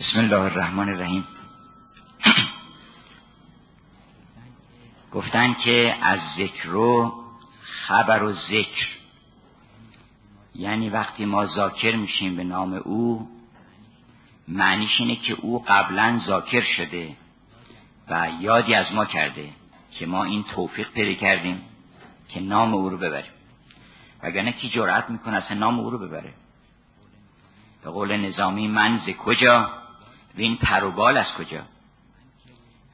بسم الله الرحمن الرحیم. گفتن که از ذکر و خبر و ذکر. یعنی وقتی ما ذاکر میشیم به نام او معنیش اینه که او قبلا ذاکر شده و یادی از ما کرده که ما این توفیق پیدا کردیم که نام او رو ببریم. وگرنه کی جرأت می‌کنه اصلا نام او رو ببره؟ به قول نظامی من ز کجا؟ و این پروبال از کجا؟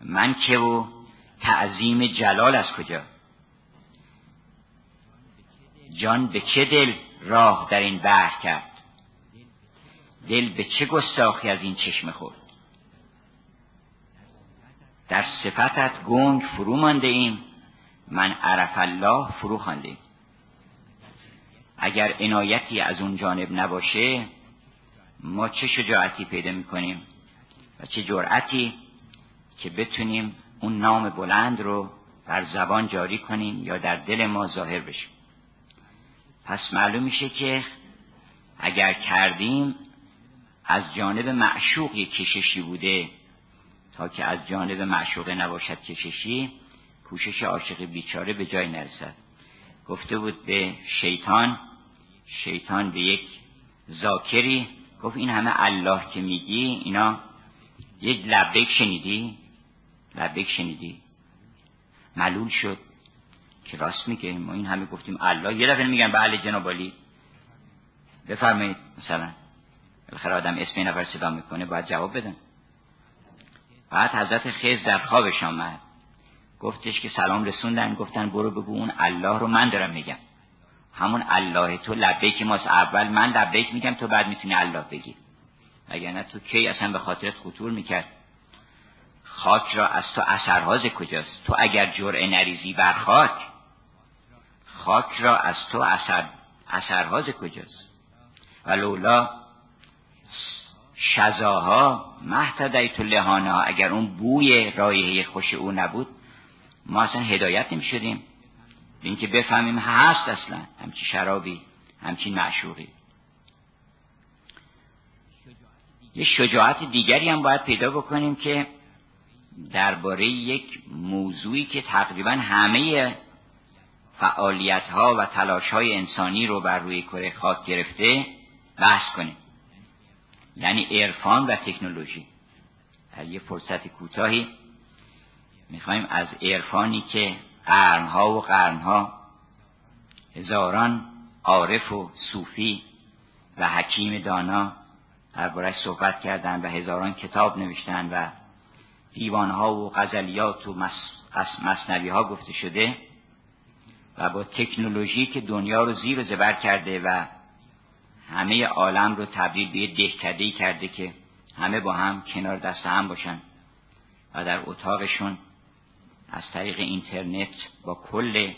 من که و تعظیم جلال از کجا؟ جان به چه دل راه در این بحر کرد؟ دل به چه گستاخی از این چشم خورد؟ در صفتت گنگ فرو مانده ایم. من عرف الله فرو خانده اگر عنایتی از اون جانب نباشه ما چه شجاعتی پیدا می‌کنیم؟ و چه جرأتی که بتونیم اون نام بلند رو بر زبان جاری کنیم یا در دل ما ظاهر بشه. پس معلوم میشه که اگر کردیم از جانب معشوق یک کششی بوده تا که از جانب معشوقه نباشد کششی کوشش عاشق بیچاره به جای نرسد. گفته بود به شیطان شیطان به یک ذاکری گفت این همه الله که میگی اینا یک لبک شنیدی؟ لبک شنیدی. معلول شد. که راست میگه. ما این همه گفتیم الله. یه دفعه میگن بله جناب علی بفرمایید. مثلا بالاخره آدم اسم نفر صدا می‌کنه باید جواب بدن بعد حضرت خیز در خوابش آمد. گفتش که سلام رسوندن. گفتن برو بگو اون الله رو من دارم میگم. همون الله تو لبیک ماست. اول من لبیک میگم تو بعد می‌تونی الله بگی. اگر تو کی اصلا به خاطرت خطور می‌کرد؟ خاک را از تو اثرهاز کجاست؟ تو اگر جرعه نریزی بر خاک خاک را از تو اثر اثرهاز کجاست؟ ولولا شزاها مهتدیت لهانا اگر اون بوی رایحه خوش او نبود ما اصلا هدایت نمی شدیم اینکه بفهمیم هست اصلا همچی شرابی همچین معشوقی. یه شجاعت دیگری هم باید پیدا بکنیم که درباره یک موضوعی که تقریبا همه فعالیت ها و تلاش های انسانی رو بر روی کره خاک گرفته بحث کنیم. یعنی عرفان و تکنولوژی. در یه فرصت کوتاهی می‌خوایم از عرفانی که قرنها و قرنها هزاران عارف و صوفی و حکیم دانا دربارش صحبت کردند و هزاران کتاب نوشتن و دیوانها و غزلیات و مصنوی ها گفته شده و با تکنولوژی که دنیا رو زیر و زبر کرده و همه عالم رو تبدیل به دهکدهی کرده که همه با هم کنار دست هم باشن و در اتاقشون از طریق اینترنت با کل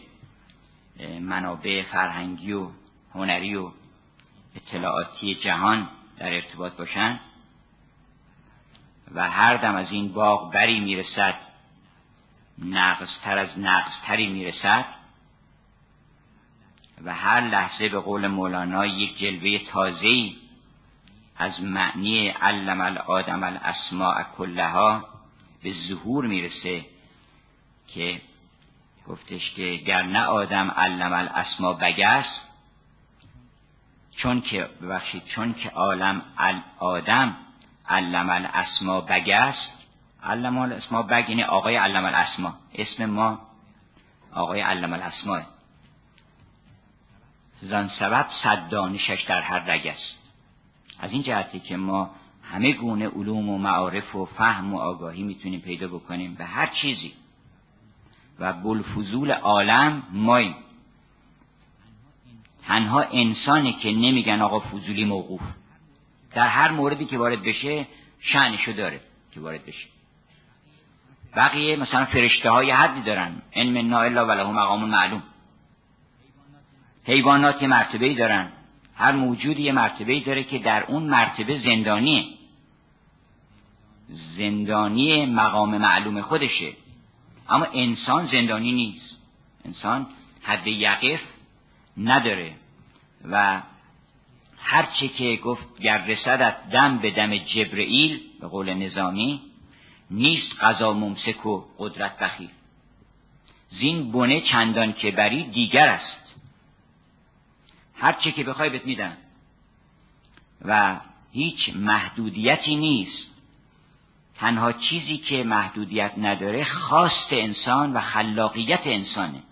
منابع فرهنگی و هنری و اطلاعاتی جهان در ارتباط باشن و هر دم از این باغ بری می‌رسد نقصتر از نقصتری می‌رسد و هر لحظه به قول مولانا یک جلوه تازه‌ای از معنی علم الادم الاسماء کلها به ظهور می‌رسه که گفتش که گر نه آدم علم الاسما بگست چون که ببخشید چون که عالم آدم علم الاسما بگست علم الاسما بگ یعنی آقای علم الاسما. اسم ما آقای علم الاسما. زن سبب صد دانشش در هر رگ است. از این جهتی که ما همه گونه علوم و معارف و فهم و آگاهی می‌تونیم پیدا بکنیم به هر چیزی. و بلفضول عالم ماییم. تنها انسانی که نمیگن آقا فضولی موقوف. در هر موردی که وارد بشه شعنشو داره که وارد بشه. بقیه مثلا فرشته های حدی دارن. علم نا الا وله مقام معلوم. حیوانات یه مرتبه ای دارن. هر موجودی یه مرتبه ای داره که در اون مرتبه زندانیه. زندانی مقام معلوم خودشه. اما انسان زندانی نیست. انسان حد یقف نداره. و هرچه که گفت گر رسدت دم به دم جبرئیل به قول نظامی نیست قضا ممسک و قدرت بخیر زین بنه چندان که بری دیگر است. هر چی که بخوای بهت میدن و هیچ محدودیتی نیست. تنها چیزی که محدودیت نداره خواست انسان و خلاقیت انسانه.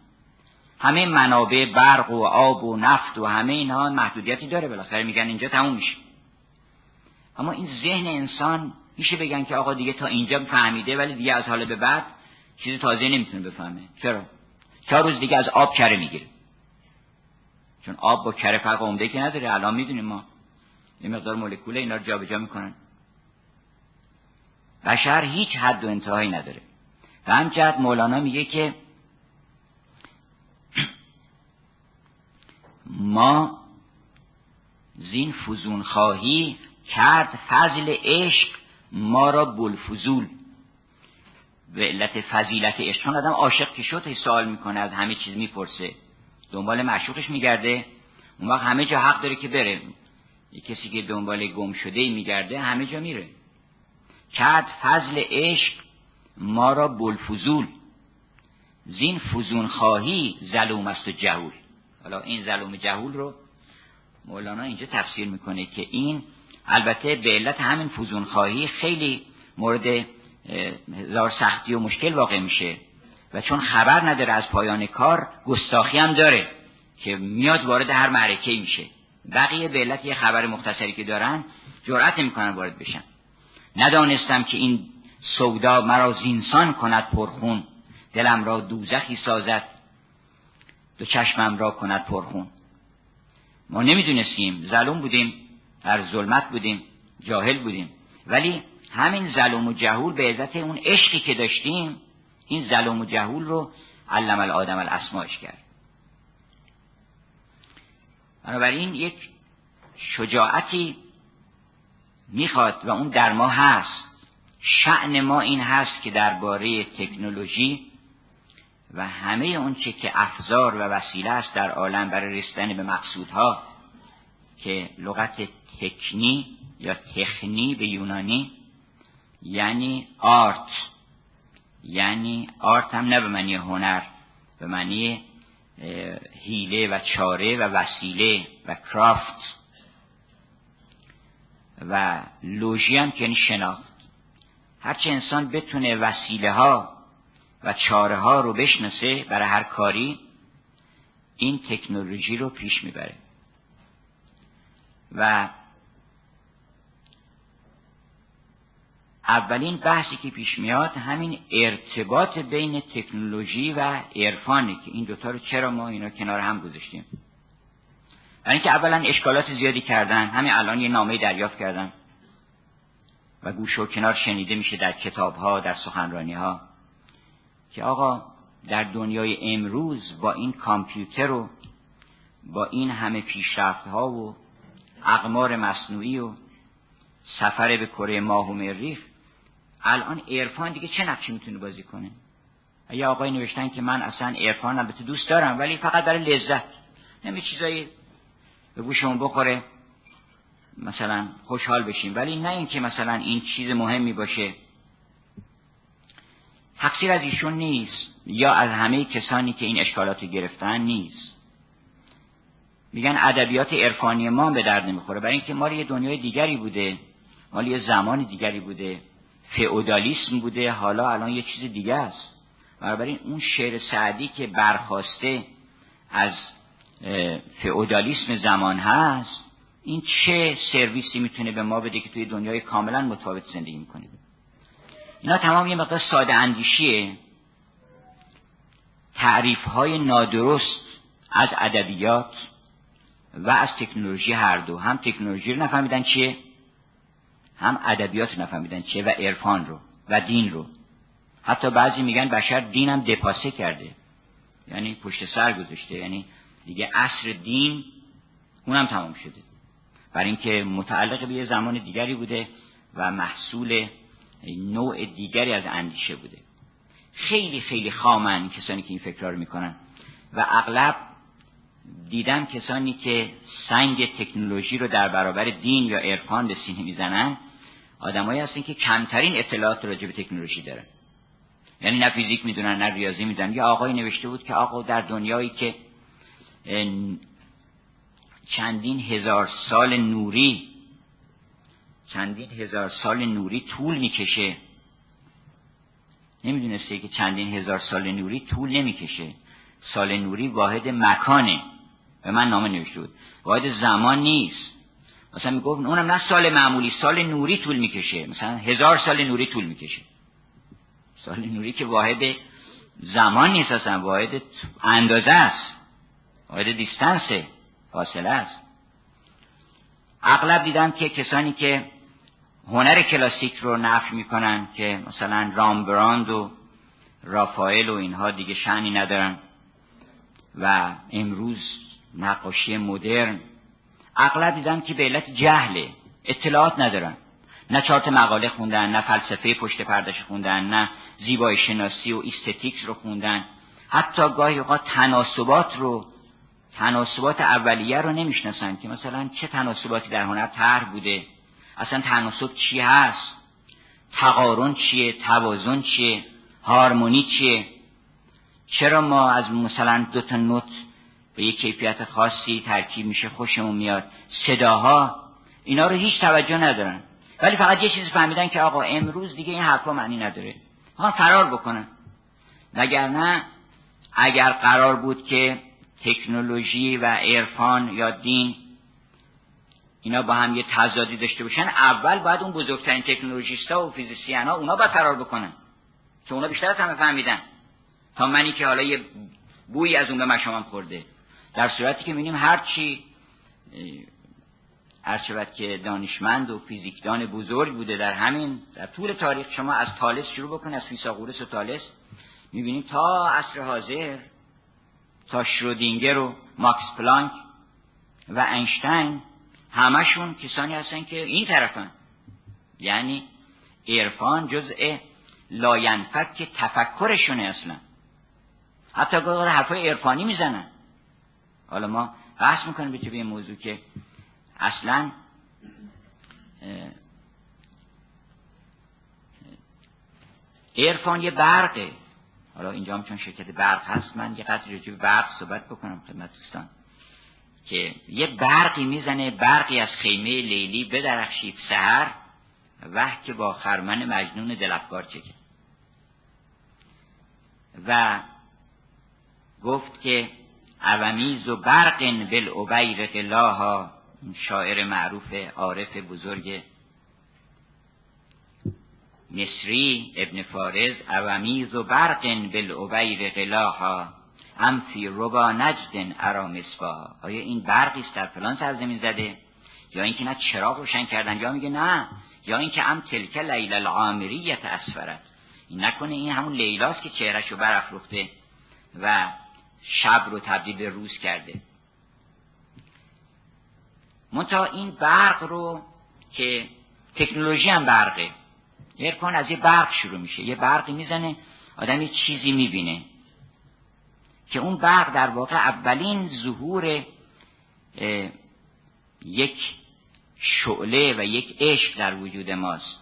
همه منابع برق و آب و نفت و همه اینها محدودیتی داره بالاخره. میگن اینجا تموم میشه. اما این ذهن انسان میشه بگن که آقا دیگه تا اینجا فهمیده ولی دیگه از حال به بعد چیز تازه نمی‌تونه بفهمه. چرا؟ چهار روز دیگه از آب کره می‌گیره. چون آب با کره فرق عمده که نداره. الان می‌دونیم ما. یه مقدار مولکول اینا رو جابجا می‌کنن. بشر هیچ حد و انتهایی نداره. و همجد مولانا میگه که ما زین فزون خواهی کرد فضل عشق ما را بلفزول به علت فضیلت عشق. چون آدم عاشق که شد سوال می‌کنه از همه چیز می‌پرسه. دنبال معشوقش میگرده. اون وقت همه جا حق داره که بره. کسی که دنبال گم شده میگرده همه جا میره. کرد فضل عشق ما را بلفزول زین فزون خواهی ظلوم است و جهول. حالا این ظلوم جهول رو مولانا اینجا تفسیر می‌کنه که این البته به علت همین فزون خواهی خیلی مورد هزار سختی و مشکل واقع میشه و چون خبر نداره از پایان کار گستاخی هم داره که میاد وارد هر معرکه میشه. بقیه به علت یه خبر مختصری که دارن جرأت نمی‌کنن وارد بشن. ندانستم که این سودا مرا زینسان کند پرخون دلم را دوزخی سازد. دو چشمم را کند پرخون. ما نمی‌دونستیم. ظلم بودیم. در ظلمت بودیم. جاهل بودیم. ولی همین ظلم و جهول به عزت اون عشقی که داشتیم این ظلم و جهول رو علم الادم الاسماش کرد. بنابراین یک شجاعتی می‌خواد و اون در ما هست. شعن ما این هست که درباره تکنولوژی و همه اون چه که افزار و وسیله است در عالم برای رسیدن به مقصودها که لغت تکنی یا تخنی به یونانی یعنی آرت. یعنی آرت هم نه به معنی هنر به معنی هیله و چاره و وسیله و کرافت. و لوژی هم که یعنی شناخت. هرچه انسان بتونه وسیله ها و چاره ها رو بشناسه برای هر کاری این تکنولوژی رو پیش می‌بره. و اولین بحثی که پیش میاد همین ارتباط بین تکنولوژی و عرفانه که این دوتا رو چرا ما اینا کنار هم گذاشتیم. برای اینکه اولا اشکالات زیادی کردن همین الان یه نامه دریافت کردن و گوش و کنار شنیده میشه در کتاب ها در سخنرانی ها که آقا در دنیای امروز با این کامپیوتر و با این همه پیشرفت ها و اقمار مصنوعی و سفر به کره ماه و مریخ الان عرفان دیگه چه نقشی می‌تونه بازی کنه؟ یه آقای نوشتن که من اصلا عرفان البته دوست دارم ولی فقط برای لذت. نمی چیزایی به گوشمون بخوره مثلا خوشحال بشیم. ولی نه اینکه مثلا این چیز مهمی باشه. تقصیر از ایشون نیست یا از همه کسانی که این اشکالات گرفتن نیست. میگن ادبیات عرفانی ما به درد نمی‌خوره. برای اینکه مال یه دنیای دیگری بوده مال یه زمان دیگری بوده. فئودالیسم بوده حالا الان یه چیز دیگه است. بنابراین اون شعر سعدی که برخواسته از فئودالیسم زمان هست این چه سرویسی می‌تونه به ما بده که توی دنیای کاملا متفاوت زندگی می‌کنیم اینا تمام یه مقدار ساده اندیشیه. تعریف های نادرست از ادبیات و از تکنولوژی هر دو. هم تکنولوژی رو نفهمیدن چیه هم ادبیات رو نفهمیدن چیه و عرفان رو و دین رو. حتی بعضی میگن بشر دینم دپاسه کرده. یعنی پشت سر گذاشته. یعنی دیگه عصر دین اونم تمام شده. برای اینکه متعلق به یه زمان دیگری بوده و محصول نوع دیگری از اندیشه بوده. خیلی خیلی خامن کسانی که این فکر رو می‌کنن. و اغلب دیدم کسانی که سنگ تکنولوژی رو در برابر دین یا عرفان به سینه می‌زنن آدمایی هستن که کمترین اطلاعات راجع به تکنولوژی دارن. یعنی نه فیزیک می‌دونن نه ریاضی می‌دونن. یه آقای نوشته بود که آقا در دنیایی که چندین هزار سال نوری چندین هزار سال نوری طول می‌کشه. نمی‌دونسته که چندین هزار سال نوری طول نمی‌کشه. سال نوری واحد مکانه. به من نامه نوشته بود. واحد زمان نیست. مثلا می‌گفت اونم نه سال معمولی سال نوری طول می‌کشه. مثلا هزار سال نوری طول می‌کشه. سال نوری که واحد زمان نیست اصلا واحد اندازه است. واحد دیستنسه فاصله است. اغلب دیدم که کسانی که هنر کلاسیک رو نفی می‌کنن که مثلا رامبراند و رافائل و اینها دیگه شعنی ندارن. و امروز نقاشی مدرن. اغلب دیدم که به علت جهله. اطلاعات ندارن. نه چار تا مقاله خوندن نه فلسفه پشت پردش خوندن نه زیبایی شناسی و aesthetics رو خوندن. حتی گاهی اوقات تناسبات رو تناسبات اولیه رو نمی‌شناسن که مثلا چه تناسباتی در هنر طرح بوده. اصلا تناسب چی هست؟ تقارن چیه؟ توازن چیه؟ هارمونی چیه؟ چرا ما از مثلا دو تا نوت به یک کیفیت خاصی ترکیب میشه خوشمون میاد؟ صداها؟ اینا رو هیچ توجه ندارن. ولی فقط یه چیزی فهمیدن که آقا امروز دیگه این حرفا معنی نداره. ها فرار بکنن. وگرنه اگر قرار بود که تکنولوژی و عرفان یا دین اینا با هم یه تضادی داشته باشن اول باید اون بزرگترین تکنولوژیستا و فیزیسیان ها اونا باید فرار بکنن که اونا بیشتر از همه فهمیدن. تا منی که حالا یه بویی از اون به مشامم خورده. در صورتی که می‌بینیم هر چی شود که دانشمند و فیزیکدان بزرگ بوده در همین در طول تاریخ شما از تالس شروع بکن از فیساغورس و تالس. می‌بینیم تا عصر حاضر تا شرودینگر و ماکس پلانک و اینشتین همشون کسانی هستن که این طرفن. یعنی عرفان جزء لاینفک تفکرشونه اصلا. حتی گاهی حرفای عرفانی می‌زنن. حالا ما بحث می‌کنیم به این موضوع که اصلا عرفان یه برقه. حالا اینجا هم چون شرکت برق هست من یه قدر به برق صحبت بکنم خدمت دوستان. که یه برقی می‌زنه برقی از خیمه لیلی بدرخشید سهر وح که با خرمن مجنون دلفگار چکه. و گفت که اومیز و برق بل عبیر لاها شاعر معروف عارف بزرگ مصری ابن فارز اومیز و برق بل عبیر قلاها هم فی ربا نجد ارا آیا این برقی است در فلان سرزمین زده؟ یا اینکه نه چراغ روشن کردن؟ یا میگه نه. یا اینکه هم تلک لیل العامریت اسفرت. این نکنه این همون لیلاست که چهرش رو برافروخته و شب رو تبدیل به روز کرده. منتها این برق رو که تکنولوژی هم برقه. ارکان از یه برق شروع میشه. یه برقی می‌زنه آدم یه چیزی می‌بینه. که اون برق در واقع اولین ظهور یک شعله و یک عشق در وجود ماست.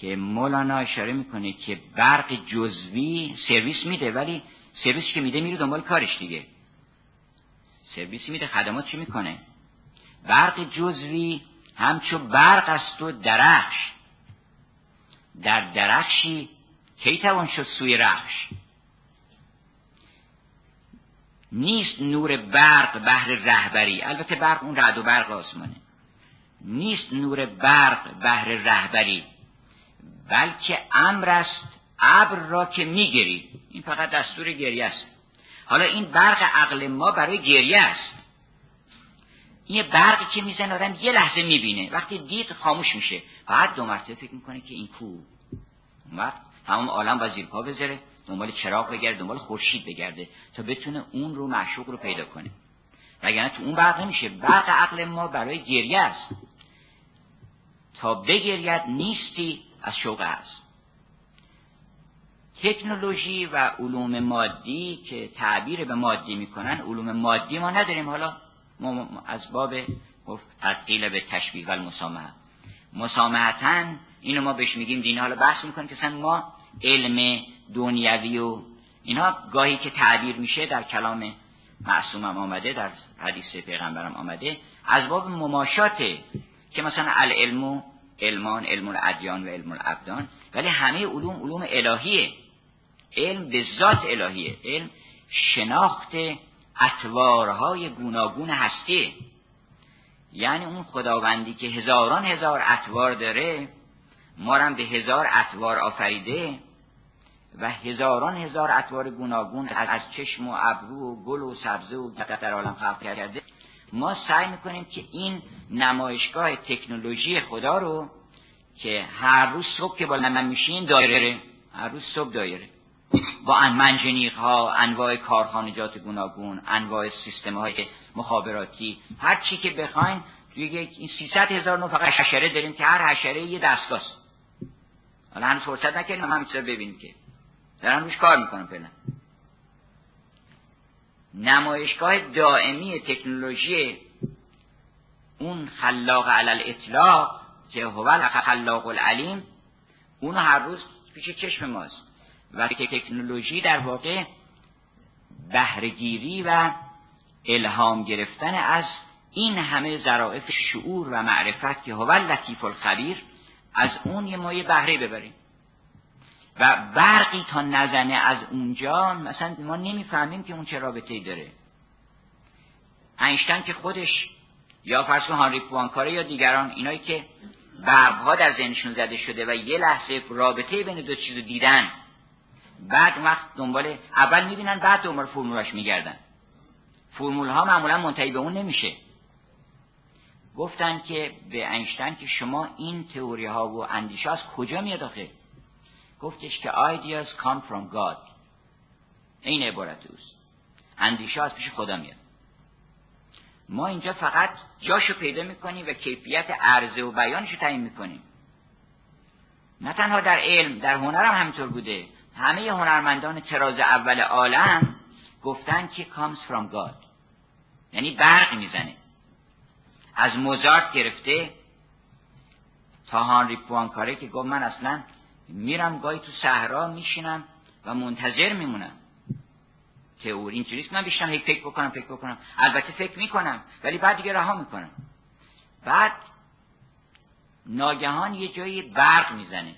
که مولانا اشاره می‌کنه که برق جزوی سرویس میده ولی سرویسی که میده میره دنبال کارش دیگه. سرویسی میده خدمات چی می‌کنه؟ برق جزوی همچو برق است و درخش. در درخشی کی توان شد سوی رخش؟ نیست نور برق بهر رهبری. البته برق اون رعد و برق آسمانه. نیست نور برق بهر رهبری. بلکه امر است ابر را که میگری این فقط دستور گریه است. حالا این برق عقل ما برای گریه است. این برقی که می‌زنه آدم یه لحظه می‌بینه. وقتی دید خاموش میشه. بعد دو مرتبه فکر می‌کنه که این کو. وقت تمام عالم با زیر پا بذاره. دنبال چراغ بگرده دنبال خورشید بگرده تا بتونه اون رو معشوق رو پیدا کنه. وگرنه تو اون برق نمیشه. برق عقل ما برای گریه است. تا بگرید نیستی از شوق است. تکنولوژی و علوم مادی که تعبیر به مادی می‌کنن علوم مادی ما نداریم. حالا ما از باب تدقیل به تشبیه و المسامحه. مسامحتا اینو ما بهش میگیم دین حالا بحث می‌کنیم که ما علم دنیوی و اینها گاهی که تعبیر میشه در کلام معصومم آمده در حدیث پیغمبرم آمده از باب مماشاته که مثلا العلم علمان علم الادیان و علم الابدان ولی همه علوم علوم الهیه. علم به ذات الهیه. علم شناخت اطوارهای گوناگون هستیه یعنی اون خداوندی که هزاران هزار اطوار داره ما هم به هزار اطوار آفریده و هزاران هزار اطوار گوناگون از چشم و ابرو و گل و سبزه و در عالم خلق کرده. ما سعی می‌کنیم که این نمایشگاه تکنولوژی خدا رو که هر روز صبح که بالا من میشین دایره هر روز صبح دایره. با منجنیق ها انواع کارخانجات گوناگون انواع سیستم های مخابراتی هر چی که بخواین توی این 300 هزار نوع فقط حشره داریم که هر حشره یه دستگاه حالا هنوز فرصت نکردیم هم ببینیم که دارن روش کار می‌کنم فعلا. نمایشگاه دائمی تکنولوژی اون خلاق علل اطلاق که هو خلاق العلیم اون هر روز پیش چشم ماست. و تکنولوژی در واقع بهرهگیری و الهام گرفتن از این همه ظرافت شعور و معرفت که هو لطیف الخبیر از اون یه مایه بهره ببریم. و برقی تا نزنه از اونجا مثلا ما نمی‌فهمیم که اون چه رابطه ای داره. اینشتن که خودش یا فرض هانری پوانکاره یا دیگران اینایی که برقها در ذهنشون زده شده و یه لحظه رابطه بین دو چیز دیدن بعد وقت دنبال اول می‌بینن بعد دنبال فرمولاش میگردن. فرمول ها معمولا منتهی به اون نمیشه. گفتن که به اینشتین که شما این تئوری ها و اندیشه از کجا میاد آخه؟ گفتش که ideas come from God. این عبارت اوست. اندیشه از پیش خدا میاد. ما اینجا فقط جاشو پیدا می‌کنیم و کیفیت عرضه و بیانشو تعیین می‌کنیم. نه تنها در علم در هنر هم همینطور بوده. همه هنرمندان تراز اول عالم گفتن که comes from God. یعنی برق می‌زنه. از موزارت گرفته تا هانری پوانکاره که گفت من اصلا میرم گاهی تو صحرا میشینم و منتظر میمونم. تئوری اینجوریست من بیشتر هی فکر بکنم فکر بکنم. البته فکر می‌کنم ولی بعد دیگه رها می‌کنم. بعد ناگهان یه جایی برق می‌زنه.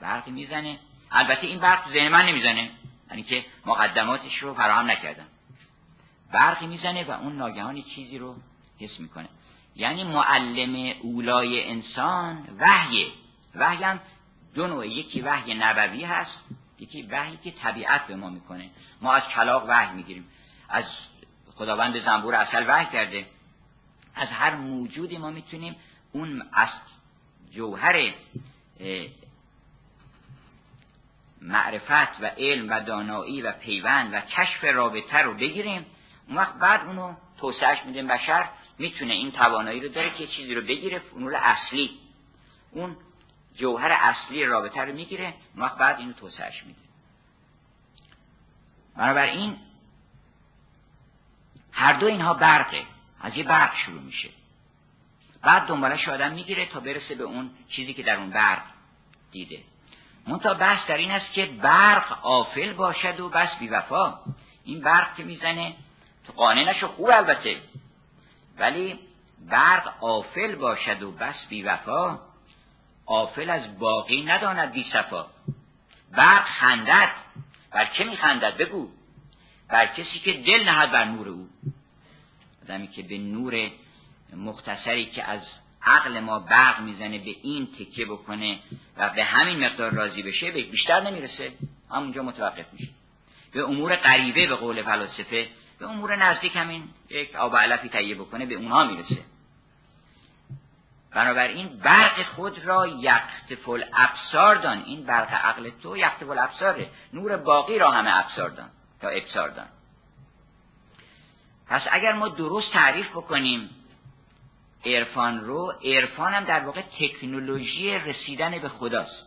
برق می‌زنه. البته این برق ذهن من نمی‌زنه. یعنی که مقدماتش رو فراهم نکردم. برقی می‌زنه و اون ناگهان چیزی رو حس می‌کنه. یعنی معلم اولای انسان وحیه. وحی هم دو نوع یکی وحی نبوی هست یکی وحی که طبیعت به ما می‌کنه. ما از کلاق وحی می‌گیریم. از خداوند زنبور اصل وحی کرده. از هر موجودی ما می‌تونیم اون از جوهر معرفت و علم و دانایی و پیوند و کشف رابطه رو بگیریم. اون وقت بعد اونو توسعهش میدیم بشر می‌تونه این توانایی رو داره که چیزی رو بگیره فنول اصلی. اون جوهر اصلی رابطه رو می‌گیره. اون وقت بعد اینو توسعهش میده بنابراین هر دو اینها برقه. از یه برق شروع میشه. بعد دنبالش آدم می‌گیره تا برسه به اون چیزی که در اون برق دیده. منتها بحث در این است که برق آفل باشد و بس بیوفا. این برق که می‌زنه تو قانه نشو. خوب البته. ولی برق آفل باشد و بس بیوفا. آفل از باقی نداند بی صفا. برق خندد. بر چه میخندد بگو. بر کسی که دل نهد بر نور او. آدمی که به نور مختصری که از عقل ما برق می‌زنه به این تکیه بکنه و به همین مقدار راضی بشه به بیشتر نمی‌رسه. همونجا متوقف میشه. به امور غریبه به قول فلاسفه به امور نزدیک همین یک آب علفی تهیه بکنه به اونها می‌رسه. بنابراین برق خود را یقتفل ابسار دان. این برق عقل تو یقتفل ابساره. نور باقی را همه ابسار دان تا ابسار دان. پس اگر ما درست تعریف بکنیم عرفان رو عرفان هم در واقع تکنولوژی رسیدن به خداست.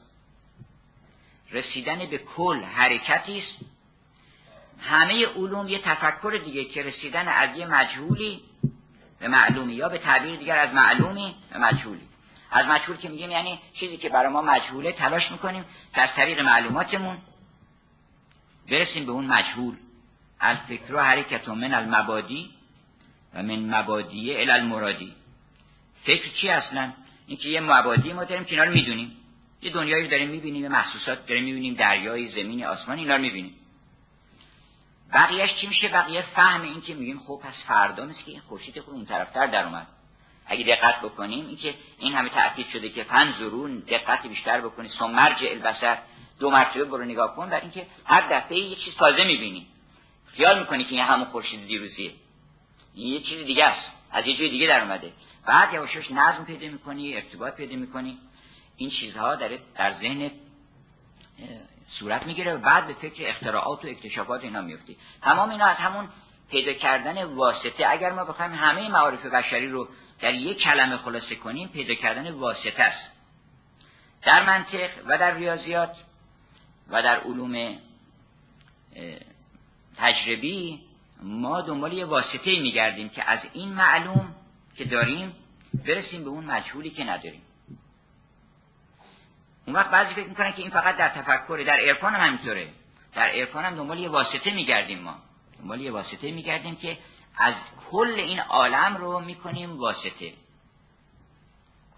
رسیدن به کل حرکتی است. همه علوم یه تفکر دیگه که رسیدن از یه مجهولی به معلومی. یا به تعبیر دیگر از معلومی به مجهولی. از مجهول که میگیم یعنی چیزی که برای ما مجهوله تلاش می‌کنیم که طریق معلوماتمون برسیم به اون مجهول. الفکر و حرکت من المبادی و من مبادیه ال المرادی. فکر چی اصلا؟ اینکه یه مبادی ما داریم که اینا رو می‌دونیم. یه دنیایی داریم می‌بینیم محسوسات داریم می‌بینیم دریای زمین آسمان اینا رو می‌بینیم. بقیهش چی میشه؟ بقیه فهم این که میگیم خب پس فردا مثل که این خورشید خود اون طرفتر در اومد. اگه دقت بکنیم اینکه این همه تاکید شده که فن زرون دقت بیشتر بکنی سمرج البصر دو مرتبه برو نگاه کن بر اینکه هر دفعه یه چیز تازه می‌بینی. خیال می‌کنی که این همون خورشید دیروزیه. این یه چیز دیگه است. از یه جای دیگه در اومده. بعد یواشاش نظم پیدا می‌کنی ارتباط پیدا می‌کنی. این چیزها در در ذهن صورت می‌گیره و بعد به فکر اختراعات و اکتشافات اینا میفتی تمام اینا از همون پیدا کردن واسطه اگر ما بخوایم همه معارف بشری رو در یک کلمه خلاصه کنیم پیدا کردن واسطه است. در منطق و در ریاضیات و در علوم تجربی ما دنبال یه واسطه میگردیم که از این معلوم که داریم برسیم به اون مجهولی که نداریم. اون وقت بعضی فکر می‌کنن که این فقط در تفکره در عرفان هم همینطوره. در عرفان هم دنبال یه واسطه میگردیم ما. دنبال یه واسطه میگردیم که از کل این عالم رو می‌کنیم واسطه.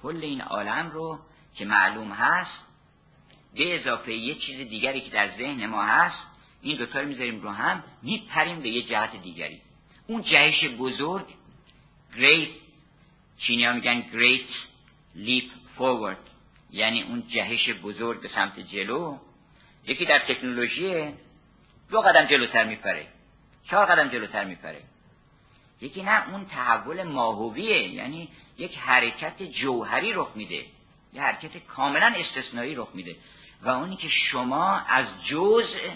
کل این عالم رو که معلوم هست به اضافه یه چیز دیگری که در ذهن ما هست این دوتا رو می‌ذاریم رو هم میپریم به یه جهت دیگری. اون جهش بزرگ great چینی ها میگن great leap forward. یعنی اون جهش بزرگ به سمت جلو یکی در تکنولوژی دو قدم جلوتر میپره چهار قدم جلوتر میپره. یکی نه اون تحول ماهویه یعنی یک حرکت جوهری رخ میده یه حرکت کاملا استثنایی رخ میده. و اونی که شما از جزء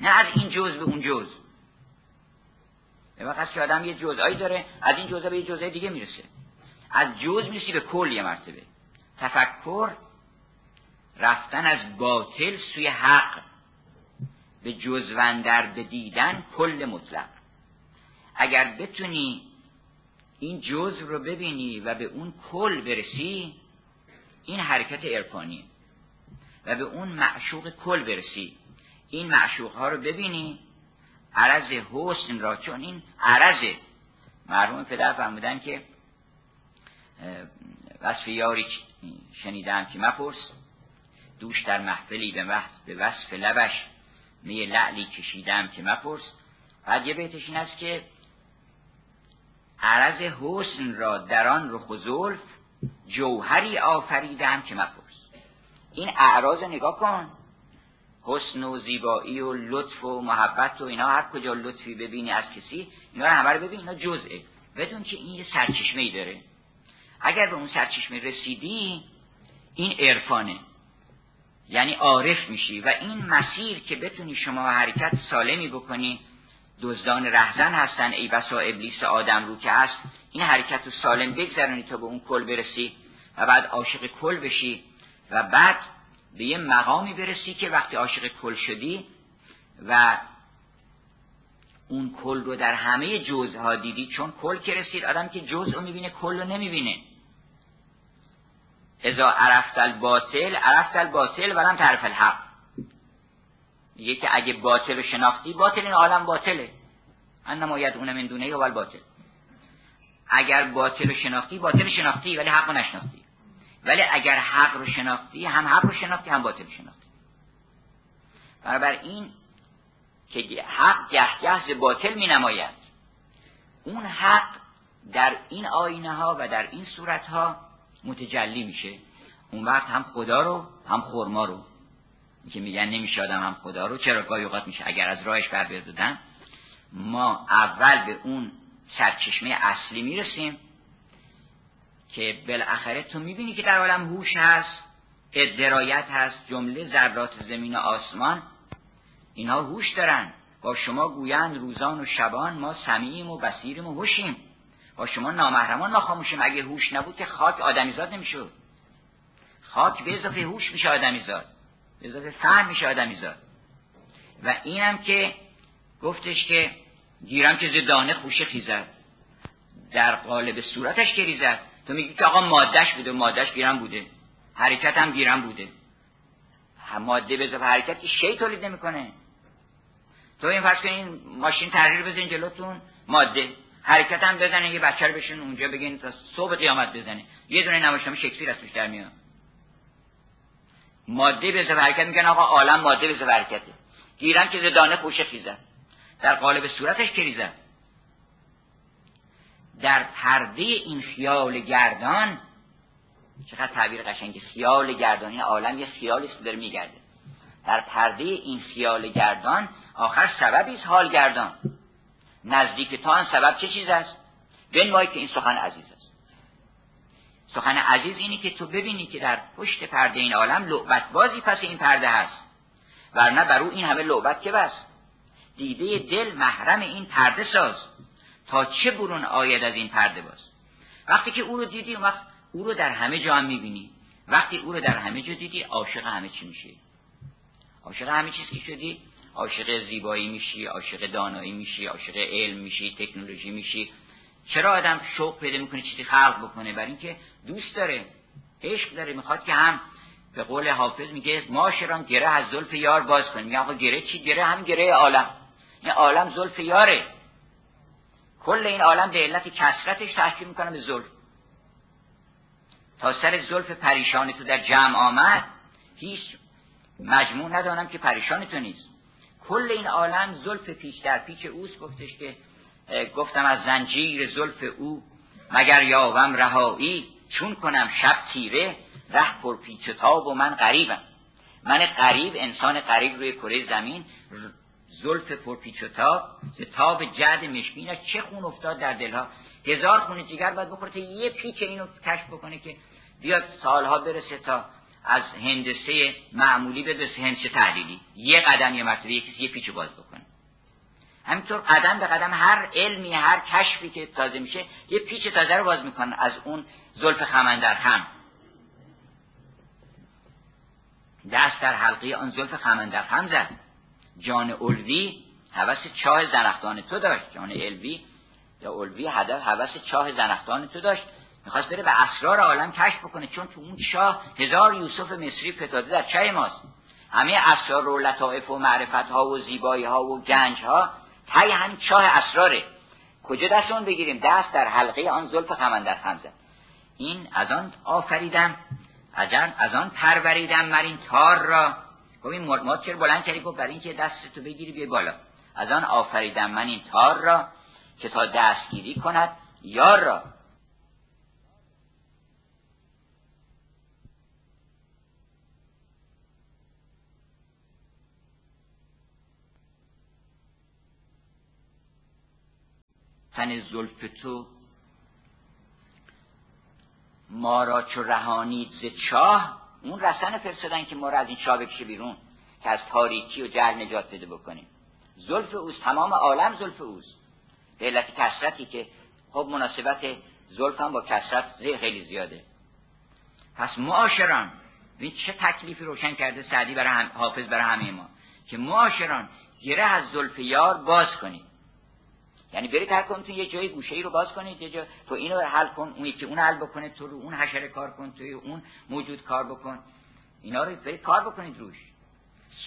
نه از این جزء به اون جزء. به وقت که آدم یه جزئی داره از این جزء به یه جزء دیگه می‌رسه. از جزء می‌رسی به کل یه مرتبه. تفکر رفتن از باطل سوی حق به جزوندر به دیدن کل مطلق. اگر بتونی این جزء رو ببینی و به اون کل برسی این حرکت ارفانیه و به اون معشوق کل برسی. این معشوق ها رو ببینی عرض حسن را چون این عرضه. مرحوم پدر فرمودن که وصف یاری شنیدم که مپرس. دوش در محفلی به وصف, به وصف لبش می لعلی کشیدم که مپرس. بعد یه بیتش این است که عرض حسن را در آن رخ و زلف جوهری آفریدم که مپرس. این اعراض نگاه کن. حسن و زیبایی و لطف و محبت و اینا هر کجا لطفی ببینی از کسی اینا رو همه رو ببین اینا جزئه. بدون که این یه سرچشمه ای داره. اگر به اون سرچشمه رسیدی این عرفانه. یعنی عارف میشی و این مسیر که بتونی شما حرکت سالمی بکنی دزدان رهزن هستن ای بسا ابلیس آدم رو که هست این حرکت رو سالم بگذرونی تا به اون کل برسی و بعد عاشق کل بشی و بعد به یه مقامی برسی که وقتی عاشق کل شدی و اون کل رو در همه جزها دیدی چون کل که رسید آدم که جزء رو می‌بینه کل رو نمی‌بینه. ازا عرفت الباطل عرفت الباطل ولم تعرف الحق. میگه که اگه باطل رو شناختی باطل این عالم باطله. انما یدعون من دونه و باطل. اگر باطل رو شناختی باطل شناختی ولی حق رو نشناختی. ولی اگر حق رو شناختی هم حق رو شناختی هم باطل شناختی. برابر این که حق گهگه باطل می نماید. اون حق در این آینه ها و در این صورت ها متجلی میشه. اون وقت هم خدا رو هم خورما رو. که میگن نمیشه آدم هم خدا رو. چرا گاهی اوقات میشه؟ اگر از راهش بر دادن ما اول به اون سرچشمه اصلی می‌رسیم که بالاخره تو می‌بینی که در عالم هوش هست ادرایت هست جمله ذرات زمین و آسمان. اینها هوش دارن. با شما گویند روزان و شبان. ما سمیعیم و بسیریم و هوشیم. با شما نامحرمان ناخاموشیم اگه هوش نبود که خاک آدمیزاد نمی‌شد. خاک به اضافه هوش میشه آدمیزاد. به اضافه فهم میشه آدمیزاد. و اینم که گفتش که گیرم که زدانه خوش خیزد. در قالب صورتش که ریزد. تو میگی که آقا مادهش بوده. مادهش گیرم بوده. حرکت هم گیرم بوده. ماده به حرکت که شی تولید نمی‌کنه. تو این فرض این ماشین تحریر بزنین جلوتون ماده. حرکت هم بزنه یه بچه رو بشین اونجا بگین تا صبح قیامت بزنه. یه دونه نمایشنامه شکسپیر از توش در میاد. ماده به حرکت میگن آقا عالم ماده به حرکته. گیرم که دانه خوشه خیزن. در قالب صورتش کریزن در پرده این خیال گردان چقدر تعبیر قشنگی خیال گردان این عالم یه خیالی است داره میگرده. در پرده این خیال گردان آخر سببی است حال گردان. نزدیک تا سبب چه چیز است؟ بنمایی که این سخن عزیز است. سخن عزیز اینی که تو ببینی که در پشت پرده این عالم لعبت بازی پس این پرده هست. ورنه بر او این همه لعبت که بس. دیده دل محرم این پرده ساز. تا چه برون آید از این پرده باز؟ وقتی که او رو دیدی وقت او رو در همه جا هم می‌بینی. وقتی او رو در همه جا دیدی عاشق همه چی میشی. عاشق همه چیز که شدی عاشق زیبایی میشی عاشق دانایی میشی عاشق علم میشی تکنولوژی میشی. چرا آدم شوق پیدا می‌کنه چیزی خلق بکنه؟ برای اینکه دوست داره عشق داره می‌خواد که هم به قول حافظ میگه ما شران گره از زلف یار باز کنیم. میگه آقا گره چی؟ گره هم گره عالم. این عالم زلف یاره. کل این عالم به علت کسرتش تحکیم می‌کنه به زلف. تا سر زلف پریشان تو در جمع آمد هیچ مجموع ندانم که پریشان تو نیست. کل این عالم زلف پیچ در پیچ اوست گفتش که گفتم از زنجیر زلف او مگر یاوم رهایی؟ چون کنم شب تیره ره پر پیچ تاب و من غریبم. من غریب انسان غریب روی کره زمین زلف پر پیچ و تاب تاب جد مشکینش چه خون افتاد در دلها. هزار خون جگر باید بخوره تا یه پیچ اینو کشف بکنه که بیاد سالها برسه تا از هندسه معمولی به هندسه تحلیلی. یه قدم یه مرتبه یکی یه پیچ باز بکنه. همینطور قدم به قدم هر علمی هر کشفی که تازه میشه یه پیچ تازه رو باز می‌کنه از اون زلف خمندر هم دست در حلقه آن زلف خمندر هم زد. جان الوی حوث چاه زنختان تو داشت. جان الوی یا الوی هدف حوث چاه زنختان تو داشت. می‌خواست بره به اسرار عالم کشف بکنه چون تو اون شاه هزار یوسف مصری فتاده در چه ماست؟ همه اسرار و لطائف و معرفت ها و زیبایی ها و گنج ها تای همین چاه اسراره. کجا دست اون بگیریم؟ دست در حلقه آن زلف خمندر خمزه. این از آن آفریدم از آن پروریدم مر این تار را. خب این مرمات چرا بلند کردی؟ گفت برای اینکه دست تو بگیری بیا بالا. از آن آفریدم من این تار را که تا دستگیری کند یار را. تن زلف تو ما را چو رهانید ز چاه اون رسن فرستادن که ما را از این چاه بکشه بیرون که از تاریکی و جهل نجات بده بکنیم. زلف اوست تمام عالم زلف اوست. به علت کسرتی که خب مناسبت زلف هم با کسرت خیلی زیاده. پس معاشران این چه تکلیفی روشن کرده سعدی برای حافظ برای همه ما که معاشران گره از زلف یار باز کنید یعنی برید هر تو یه جای گوشه ای رو باز کنید یه جا تو اینو حل کن اون یکی اون حل بکنه تو رو اون حشره کار کن توی اون موجود کار بکن. اینا رو برید کار بکنید روش.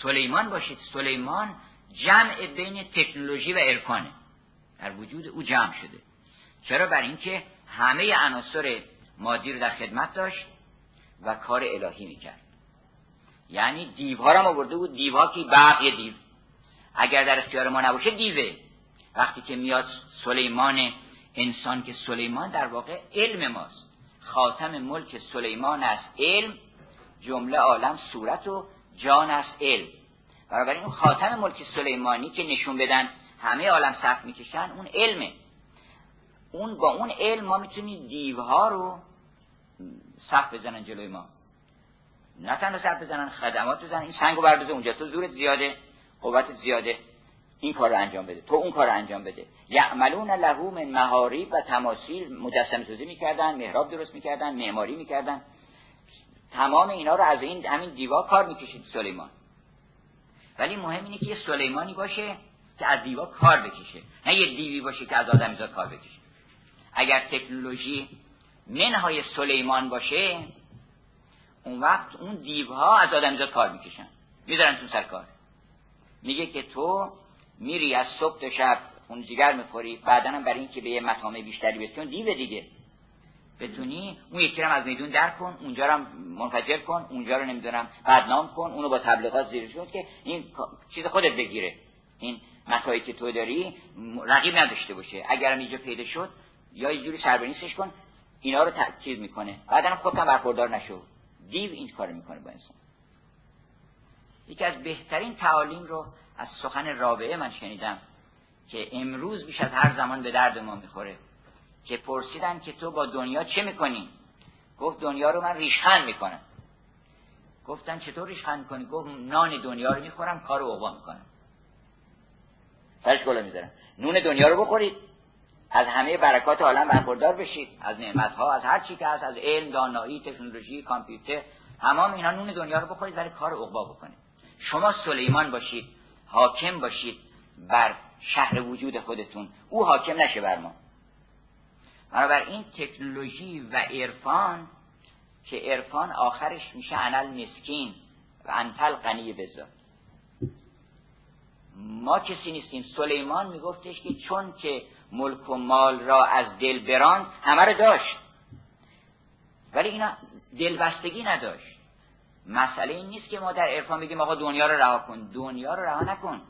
سلیمان باشید. سلیمان جمع بین تکنولوژی و ارکانه. در وجود او جمع شده. چرا؟ بر اینکه همه عناصر مادی رو در خدمت داشت و کار الهی می‌کرد. یعنی دیوها رو آورده بود. دیوها که بقیه دیو. اگر در اختیار ما نباشه دیوه. وقتی که میاد سلیمان انسان که سلیمان در واقع علم ماست. خاتم ملک سلیمان است علم جمله عالم صورت و جان است علم. بنابراین اون خاتم ملک سلیمانی که نشون بدن همه عالم صف می‌کشن اون علمه. اون با اون علم ما می‌تونیم دیوها رو صف بزنن جلوی ما. نه تنها صف بزنن خدمات بزنن. این سنگو بردازه اونجا تو زورت زیاده قوت زیاده. این کار رو انجام بده تو اون کار رو انجام بده. یعملون له من و تماثیل مجسم سازی می‌کردن محراب درست می‌کردن معماری می‌کردن. تمام اینا رو از این همین دیوا کار می‌کشید سلیمان. ولی مهم اینه که یه سلیمانی باشه که از دیوا کار بکشه نه یه دیوی باشه که از آدمیزاد کار بکشه. اگر تکنولوژی منهای سلیمان باشه اون وقت اون دیوها از آدمزاد کار می‌کشن. می‌ذارن تو سر کار. میگه که تو میری از صبح تا شب خون جگر می‌خوری بعدا هم برای اینکه به یه مطامه بیشتری بتون دیو دیگه. بتونی اون یکی رو از میدون در کن اونجا رو منفجر کن اونجا رو نمی‌دونم بدنام کن اونو با تبلیغات زیر شد که این چیز خودت بگیره. این متاعی که تو داری رقیب نداشته باشه. اگرم اینجا پیدا شد یا یه جوری سربرینسش کن اینا رو چیز می‌کنه. بعدا خودت هم برخوردار نشو. دیو این کار می‌کنه با انسان. یکی از بهترین تعالیم رو از سخن رابعه من شنیدم که امروز بیش از هر زمان به درد ما می‌خوره. که پرسیدن که تو با دنیا چه می‌کنی؟ گفت دنیا رو من ریشخند می‌کنم. گفتن چطور ریشخند می‌کنی؟ گفت نان دنیا رو می‌خورم کار عقبا می‌کنم. سرش گلا می‌ذارم نون دنیا رو بخورید از همه برکات عالم برخوردار بشید از نعمت ها از هر چی که هست از علم دانایی تکنولوژی کامپیوتر تمام اینا نون دنیا رو بخورید برای کار عقبا بکنید شما سلیمان باشید. حاکم باشید بر شهر وجود خودتون. او حاکم نشه بر ما. این تکنولوژی و عرفان که عرفان آخرش میشه انل مسکین و انتل غنی بذار ما کسی نیستیم. سلیمان میگفتش که چون که ملک و مال را از دل بران همه داشت. ولی اینا دلبستگی نداشت. مسئله این نیست که ما در عرفان بگیم آقا دنیا رو رها کن. دنیا رو رها نکن.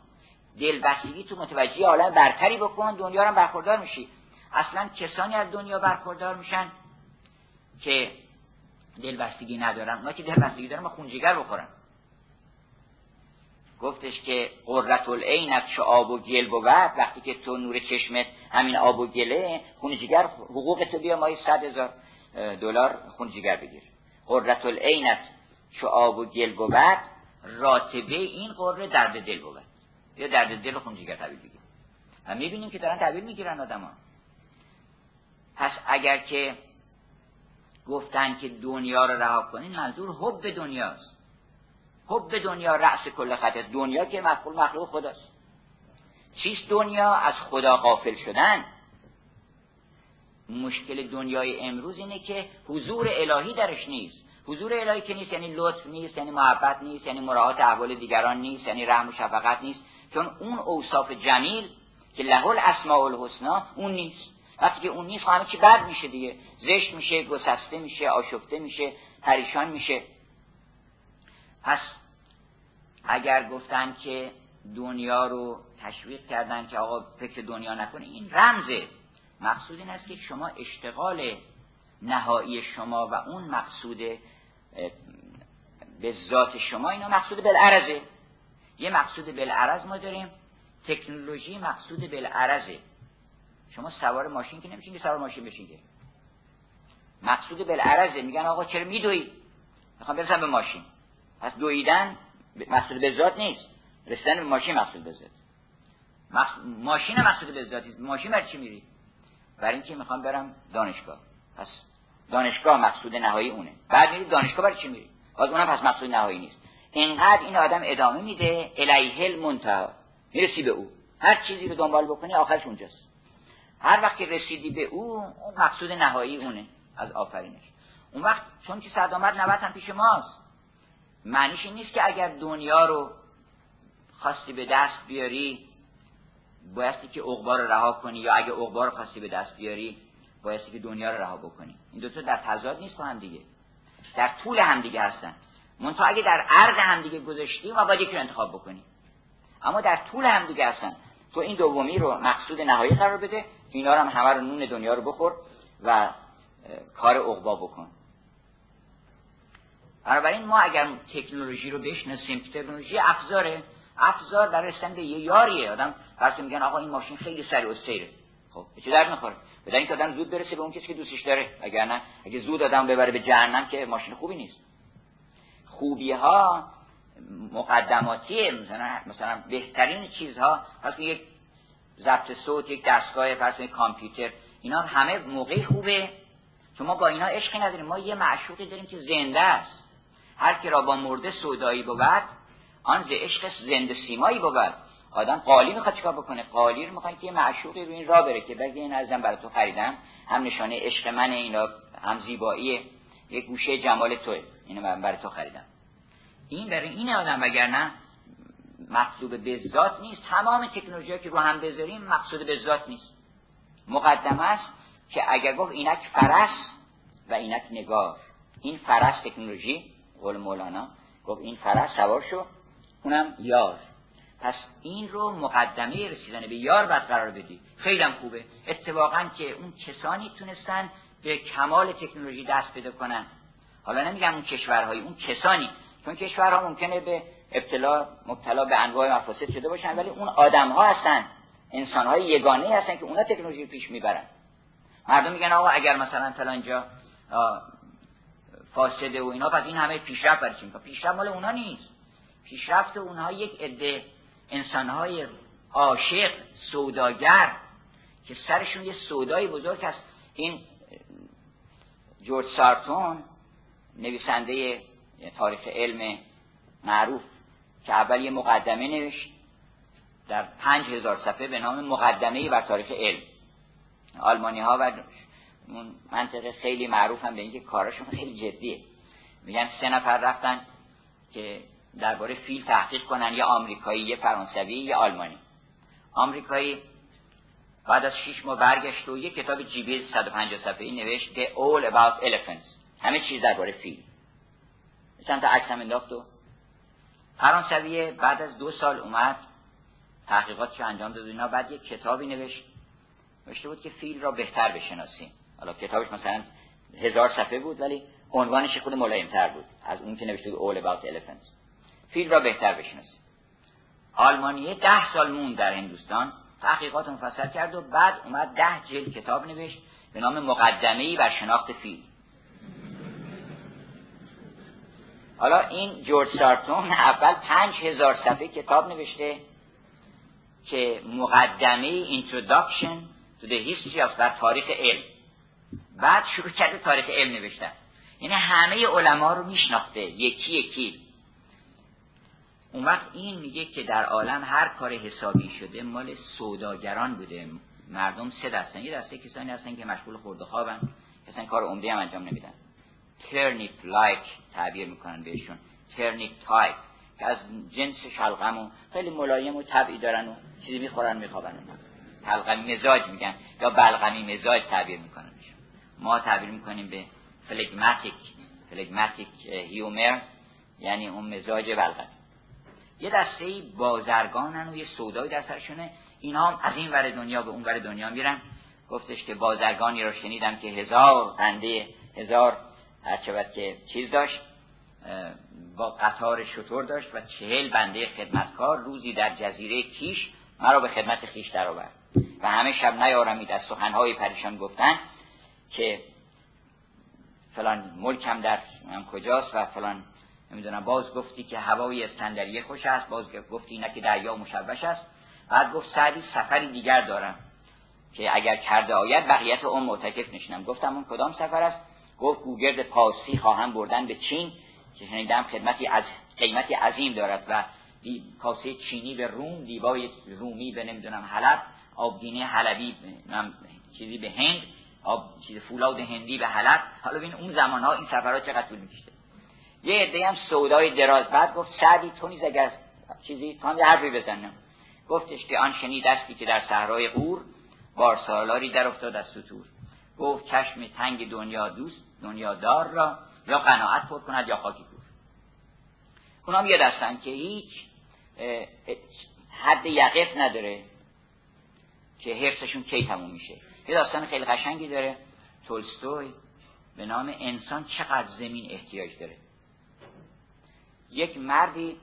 دلبستگی تو متوجه عالم برتری بکن دنیا رو برخوردار میشی. اصلا کسانی از دنیا برخوردار میشن که دلبستگی ندارن. اونا که دلبستگی دارن ما خونجیگر بخورن. گفتش که قررت العین چه آب و گل بود؟ وقتی که تو نور چشمت همین آب و گله خون جگر حقوق تو بیا مایی صد هزار دلار خون جگر بگیر. قررت العینت چه آب و گل بود راتبه این قره درد دل بود. یا درد دل و خون جگر طبیل بگیر و می‌بینیم که دارن طبیل می‌گیرن آدم ها. پس اگر که گفتن که دنیا رو رها کنین منظور حب دنیاست. حب دنیا رأس کل خط دنیا که مخلوق مخلوق خداست. چیست دنیا؟ از خدا غافل شدن. مشکل دنیای امروز اینه که حضور الهی درش نیست. حضور الهی که نیست یعنی لطف نیست یعنی محبت نیست یعنی مراعات احوال دیگران نیست یعنی رحم و شفقت نیست. چون اون اوصاف جمیل که له الاسماء الحسنا اون نیست. وقتی که اون نیست همه چی بد میشه دیگه. زشت میشه گسسته میشه آشفته میشه پریشان میشه. پس اگر گفتن که دنیا رو تشویق کردن که آقا فکر دنیا نکنه این رمزه. مقصود این است که شما اشتغال نهایی شما و اون مقصود به ذات شما اینا مقصود بالعرضه. یه مقصود بالعرض ما داریم تکنولوژی مقصود بالعرضه. شما سوار ماشین که نمیشین که سوار ماشین بشین که. مقصود بالعرضه. میگن آقا چرا میدوی؟ می‌خوام برسم به ماشین. پس دویدن مقصود به ذات نیست. رسیدن به ماشین مقصود به ذات. ماشین مقصود به ذاتی ماشین برای چی میری؟ برای اینکه می‌خوام برم دانشگاه. پس دانشگاه مقصود نهایی اونه. بعد میری دانشگاه برای چی میری باز اونم پس مقصود نهایی نیست. اینقدر این آدم ادامه میده الیه المنتها می‌رسی به او. هر چیزی رو دنبال بکنی آخرش اونجاست. هر وقت که رسیدی به او اون مقصود نهایی اونه. از آفرینش. اون وقت چون که صد آمد هم پیش ماست. معنیش این نیست که اگر دنیا رو خواستی به دست بیاری بایستی که عقبا رو رها کنی یا اگه عقبا رو خواستی به دست بیاری بایستی که دنیا رو رها بکنی این دوتا در تضاد نیست با هم دیگه. در طول همدیگه هستن. منتها اگه در عرض همدیگه گذاشتی ما باید یکی انتخاب بکنی اما در طول همدیگه هستن. تو این دومی رو مقصود نهایی قرار بده. اینا رو هم همه رو نون دنیا رو بخور و کار عقبا بکن. بنابراین ما اگر تکنولوژی رو بشناسیم تکنولوژی افزاره افزار برای رسیدن به یه یاریه. آدم فرض میگن آقا این ماشین خیلی سریع و سیره. خب چه درد می‌خوره؟ بدن اینکه آدم زود برسه به اون کسی که دوستش داره. اگر نه اگه زود آدم ببره به جهنم که ماشین خوبی نیست. خوبی ها مقدماتیه مثلا مثلا بهترین چیزها پس یک ضبط صوت یک دستگاه فرض کامپیوتر اینا همه موقعی خوبه. شما با اینا عشقی نداریم ما یه معشوقی داریم که زنده است. هر کی را با مرده سودایی بود آن ز عشق زنده سیمایی بود. آدم قالی می‌خواد چیکار بکنه؟ قالی رو می‌خواد که یه معشوقی رو این راه بره که بگه این ازم برای تو خریدم هم نشانه عشق من اینا هم زیبایی یک گوشه جمال توه. اینو من برای تو خریدم. این برای این آدم وگرنه مطلوب به نیست. تمام تکنولوژی که رو هم بذاریم مقصود به نیست. مقدمه است که اگر گفت اینک فرس و اینک نگار. این فرس تکنولوژی قول مولانا گفت این فرس سوار شو اونم یار. پس این رو مقدمه رسیدن به یار باید قرار بدی. خیلی خوبه. اتفاقا که اون کسانی تونستن به کمال تکنولوژی دست پیدا کنن. حالا نمیگم اون کشورهایی اون کسانی. چون کشورها ممکنه به ابتلا مبتلا به انواع مفاسد شده باشن ولی اون آدم ها هستن. انسان های یگانه هستن که اونا تکنولوژی پیش می‌برن. مردم میگن آقا اگر مثلا فلان جا فاسده و اینا پس این همه پیشرفت برای چی؟ پیشرفت مال اونا نیست. پیشرفت اونها یک عده انسانهای عاشق سوداگر که سرشون یه سودای بزرگ هست. این جورج سارتون نویسنده تاریخ علم معروف که اول یه مقدمه نوشت در پنج هزار صفحه به نام مقدمه بر تاریخ علم. آلمانی ها و اون منطقه خیلی معروف هم به اینکه کارشون خیلی جدیه. میگن سه نفر رفتن که درباره فیل تحقیق کنن یه آمریکایی یه فرانسوی یه آلمانی. آمریکایی بعد از شش ماه برگشت و یه کتاب جیبی 150 صفحه‌ای نوشت The All About Elephants. همه چیز درباره فیل. چند تا عکس هم انداخت و فرانسوی بعد از دو سال اومد تحقیقاتش انجام داد اینا. بعد یه کتابی نوشت نوشته بود که فیل را بهتر بشناسیم. حالا کتابش مثلا هزار صفحه بود ولی عنوانش خود ملایمتر بود از اون که نوشته بود All About Elephants. فیل را بهتر بشناسیم آلمانیه ده سال مون در هندوستان تحقیقات مفصل کرد و بعد اومد ده جلد کتاب نوشت به نام مقدمه بر شناخت فیل حالا این جورج سارتون اول پنج هزار صفحه کتاب نوشته که مقدمه introduction to the history of در تاریخ علم. بعد شروع کرده تاریخ علم نوشتن. یعنی همه علما رو میشناخته یکی یکی. اون وقت این میگه که در عالم هر کار حسابی شده مال سوداگران بوده. مردم سه دستن. یه دسته کسانی هستن که مشغول خورده خوابن. کسانی کار عمده هم انجام نمیدن. turnip-like تعبیر می‌کنن بهشون. turnip type که از جنس شلغم و خیلی ملایم و طبعی دارن و چیزی می‌خورن میخوابن. بلغمی مزاج میگن یا بلغمی مزاج تعبیر می‌کنن ما تعبیر می‌کنیم به phlegmatic phlegmatic humor یعنی اون مزاج بلغمی یه دسته بازرگانن و یه سودای در سرشونه. اینا هم از این ور دنیا به اون ور دنیا میرن. گفتش که بازرگانی رو شنیدم که هزار بنده هزار هرچه که چیز داشت با قطار شطور داشت و چهل بنده خدمتکار روزی در جزیره کیش مرا به خدمت خیش در آورد و همه شب نیارمید. از سخنهای پریشان گفتن که فلان ملکم در هم کجاست و فلان نمی‌دونم. باز گفتی که هوای اسکندریه خوش است باز گفتی نه که دریا مشوش است. بعد گفت سعدی سفری دیگر دارم که اگر کرده آید بقیت اون معتکف نشینم. گفتم اون کدام سفر است؟ گفت گوگرد پاسی خواهم بردن به چین که شنیدم خدمتی از قیمتی عظیم دارد و کاسه چینی به روم دیبای رومی به نمی‌دونم حلب آبگینه حلبی چیزی به هند آب چیز فولاد هندی به حلب. حالا ببین اون زمان ها این سفرات چقدر طول یه عده هم سودای دراز. بعد گفت سعدی تو نیز اگر چیزی یه حرفی بزنم. گفتش که آن شنید استی که در صحرای قور بار سالاری در افتاد از سطور گفت چشم تنگ دنیا دوست دنیا دار را یا قناعت پر کند یا خاکی کور. اونام یه دستن که هیچ حد یقف نداره که حرسشون کی تموم میشه. یه داستان خیلی قشنگی داره. تولستوی به نام انسان چقدر زمین احتیاج داره. یک مردی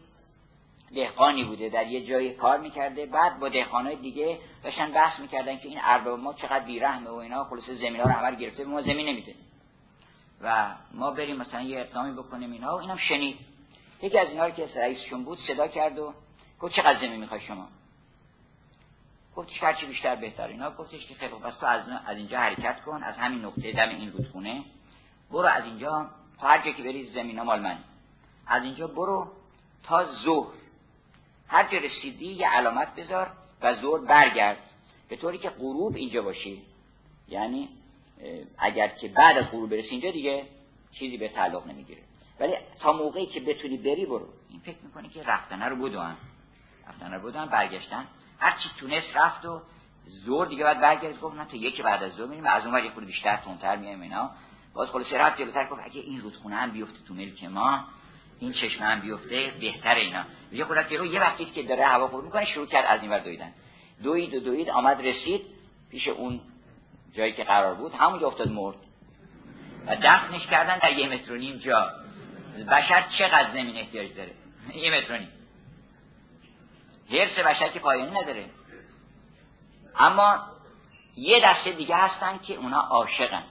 دهقانی بوده در یه جای کار می‌کرده بعد با دهقانای دیگه داشتن بحث می‌کردن که این ارباب ما چقدر بیرحمه و اینا خلاص زمین ها رو همه گرفته ما زمین نمیده. و ما بریم مثلا یه اقدامی بکنیم اینا و اینم شنید. یکی از اینا که رئیسشون بود صدا کرد و گفت چقدر زمین می‌خوای شما؟ گفتش هرچی بیشتر بهتر. اینا گفتش که خیلی پس تو از, از اینجا حرکت کن از همین نقطه دم این رودخونه. برو از اینجا هر که بری زمین ها مال من از اینجا برو تا ظهر. هر جا رسیدی یه علامت بذار و ظهر برگرد. به طوری که غروب اینجا باشی. یعنی اگر که بعد از غروب برسی اینجا دیگه چیزی به تعلق نمی‌گیره. ولی تا موقعی که بتونی بری برو. این فکر می‌کنه که رفتنه رو بدون رفتنه رو بدون برگشتن. هر چی تونست رفت و زور دیگه بعد برگرد گفت نه تا یکی بعد از زور میریم. از اون ور خود بیشتر تونتر میایم اینا. باز خلاص رفت جلوتر گفت اگه این رودخونه هم بیفته تو ملک ما این چشمه هم بیفته بهتر اینا. یه خودت جلو یه وقتی که داره هوا خور می‌کنه شروع کرد از این ور دویدن. دوید و دوید آمد رسید پیش اون جایی که قرار بود همونجا افتاد مرد. و دفنش کردن در یه متر و نیم جا. بشر چقدر زمین احتیاج داره؟ یه متر و نیم. حرس بشر که پایانی نداره. اما یه دسته دیگه هستن که اونا عاشقن.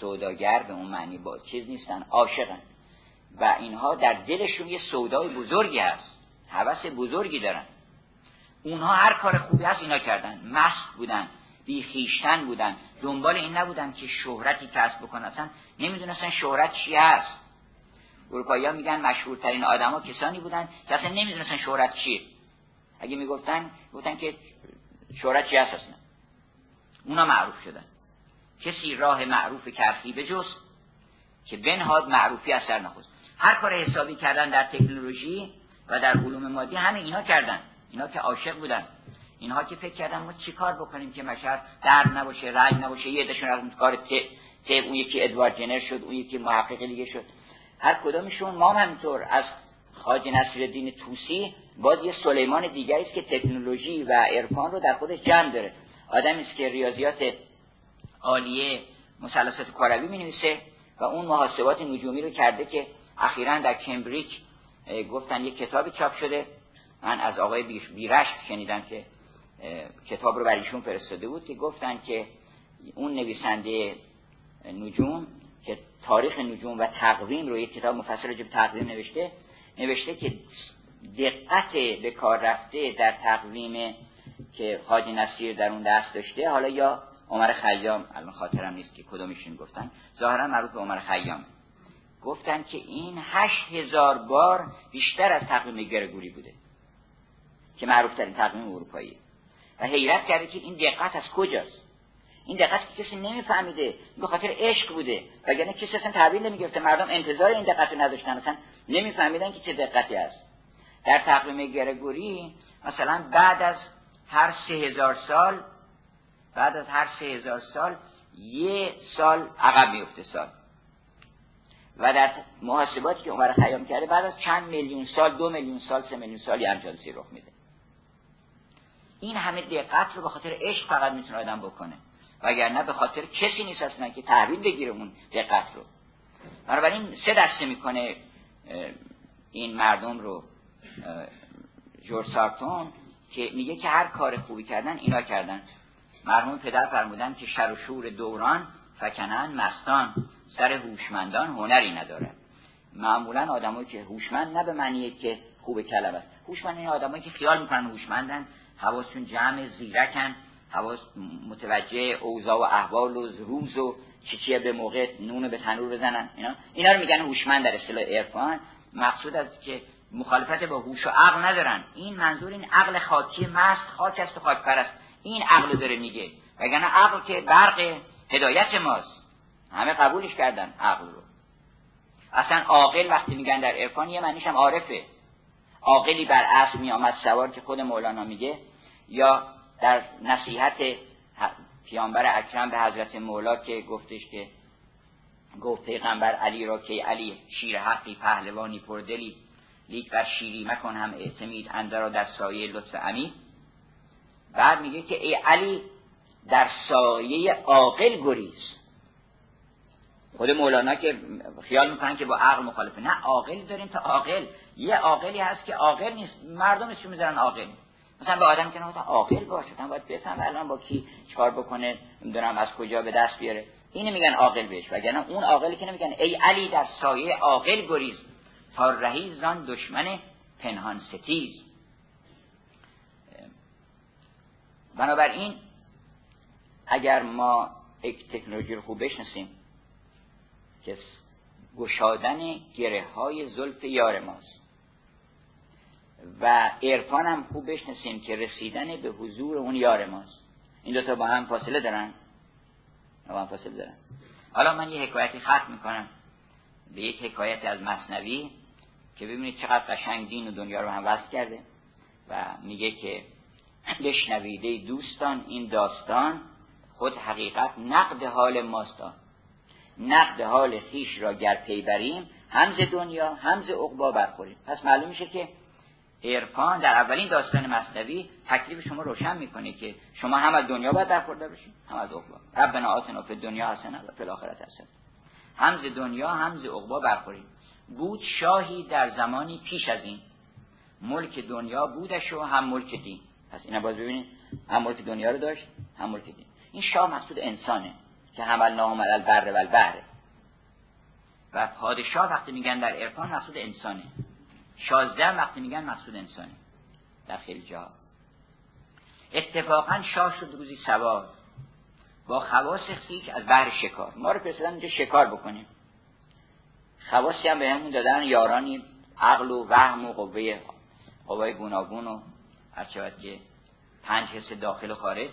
سوداگر به اون معنی با چیز نیستن عاشقن. و اینها در دلشون یه سودای بزرگی هست. حوث بزرگی دارن. اونها هر کار خوبی هست اینا کردن. مست بودن بیخیشتن بودن. دنبال این نبودن که شهرتی کسب بکنن. اصلا نمی‌دونستن شهرت چی هست. اروپایی ها میگن مشهورترین آدما کسانی بودن که اصلا نمی‌دونستن شهرت چیه. اگه می‌گفتن گفتن که شهرت چی هست اصلا. اونا معروف شدن. کسی راه معروف کرخی به جز که بنهاد معروفی اثر نخوست. هر کار حسابی کردن در تکنولوژی و در علوم مادی همه اینا کردن. اینا که عاشق بودن. اینها که فکر کردن ما چیکار بکنیم که مشهر در نباشه رنگ نباشه یه دشون از کار ت اون یکی ادوارد جنر شد اون یکی محقق دیگه شد. هر کدامشون ما همینطور. از خاج نصیر دین توسی باز یه سلیمان دیگری است که تکنولوژی و عرفان رو در خودش جمع داره. آدمی است که ریاضیات عالیه مثلثات کروی می نویسه و اون محاسبات نجومی رو کرده که اخیرا در کمبریج گفتن یک کتابی چاپ شده. من از آقای بیرش شنیدم که کتاب رو برایشون فرستاده بود که گفتن که اون نویسنده نجوم که تاریخ نجوم و تقویم رو یک کتاب مفصل به تقویم نوشته نوشته که دقت به کار رفته در تقویم که حاجی نصیر در اون دست داشته. حالا یا عمر خیام الان خاطرم نیست که کدومشون گفتن. ظاهرا معروف به عمر خیام. گفتن که این هشت هزار بار بیشتر از تقویم گرگوری بوده که معروف ترین تقویم اروپایی. و حیرت کرده که این دقت از کجاست؟ این دقت که کسی نمیفهمیده به خاطر عشق بوده وگرنه کسی اصلا تعبیر نمی‌گرفته مردم انتظار این دقت نداشتن اصلا نمیفهمیدن که چه دقتی است در تقویم گرگوری مثلا بعد از هر سه هزار سال بعد از هر سه هزار سال یه سال عقب میفته سال. و در محاسباتی که عمر خیام کرده بعد از چند میلیون سال دو میلیون سال سه میلیون سال یه همچنسی رخ میده. این همه دقت رو به خاطر عشق فقط می‌تونه آدم بکنه. وگرنه به خاطر کسی نیست اصلا که تحویل بگیره اون دقت رو. بنابراین سه دسته می‌کنه این مردم رو جورج سارتون که میگه که هر کار خوبی کردن اینا کردن. مرحوم پدر فرمودن که شر و شور دوران فکنن مستان. سر هوشمندان هنری نداره. معمولا آدمایی که هوشمند نه به معنیه که خوب کلم است. هوشمند این آدمایی که خیال می‌کنن هوشمندن. حواسشون جمع زیرکن. حواس متوجه اوضاع و احوال و روز و چیچیه به موقع نون به تنور بزنن. اینا اینا رو میگن هوشمند در اصطلاح عرفان. مقصود از که مخالفت با هوش و عقل ندارن. این منظور این عقل خاکی مست خاک است و خاک پرست این عقل داره میگه. وگرنه عقل که برق هدایت ماست. همه قبولش کردن عقل رو. اصلا عاقل وقتی میگن در عرفان یه معنیش هم عارفه. عاقلی بر اسب میآمد سوار که خود مولانا میگه یا در نصیحت پیامبر اکرم به حضرت مولا که گفتش که گفت پیغمبر علی را که علی شیر حقی پهلوانی پردلی لیک بر شیری مکن هم اعتمید اندرا در سایه لطف امید بعد میگه که ای علی در سایه عاقل گریز. خود مولانا که خیال می‌کنن که با عقل مخالفه. نه عاقل داریم تا عاقل. یه عاقلی هست که عاقل نیست. مردم اسمش می‌ذارن عاقل؟ مثلا به آدم که نه عاقل باشه باید بفهم الان با کی چکار بکنه نمی‌دونم از کجا به دست بیاره. اینو میگن عاقل بهش. وگرنه اون عاقلی که نمیگن ای علی در سایه عاقل گریز. تا رهی زان دشمن پنهان ستیز. بنابراین اگر ما یک تکنولوژی رو خوب بشناسیم که گشادن گره های زلف یار ماست. و عرفان هم خوب بشناسیم که رسیدن به حضور اون یار ماست. این دوتا با هم فاصله دارن؟ روان فاصل دارن. حالا من یه حکایتی ختم می‌کنم. به یک حکایت از مصنوی که ببینید چقدر قشنگ دین و دنیا رو هم وصل کرده و میگه که بشنویده دوستان این داستان خود حقیقت نقد حال ماستان نقد حال خیش را گر پی بریم همز دنیا همز عقبا برخوریم. پس معلوم میشه که عرفان در اولین داستان مصنوی تکلیف شما روشن می‌کنه که شما هم از دنیا باید برخورده بشید هم از عقبا. ربنا آتنا فی دنیا حسنه و فی الاخره حسنه. همز دنیا همز عقبا برخوریم. بود شاهی در زمانی پیش از این. ملک دنیا بودش و هم ملک دین. پس اینا باز ببینید. هم ملک دنیا رو داشت هم ملک دین. این شاه مقصود انسانه. که حمل نام البر و البحر. و پادشاه وقتی میگن در عرفان مقصود انسانه. شازده وقتی میگن مقصود انسانه. در خیلی جا. اتفاقا شاه شد روزی سوار. با خواص خیش از بحر شکار. ما رو فرستادن اینجا شکار بکنیم. خواصی هم به همون دادن یارانی عقل و وهم و قوه قوای گوناگون و هر که پنج حس داخل و خارج.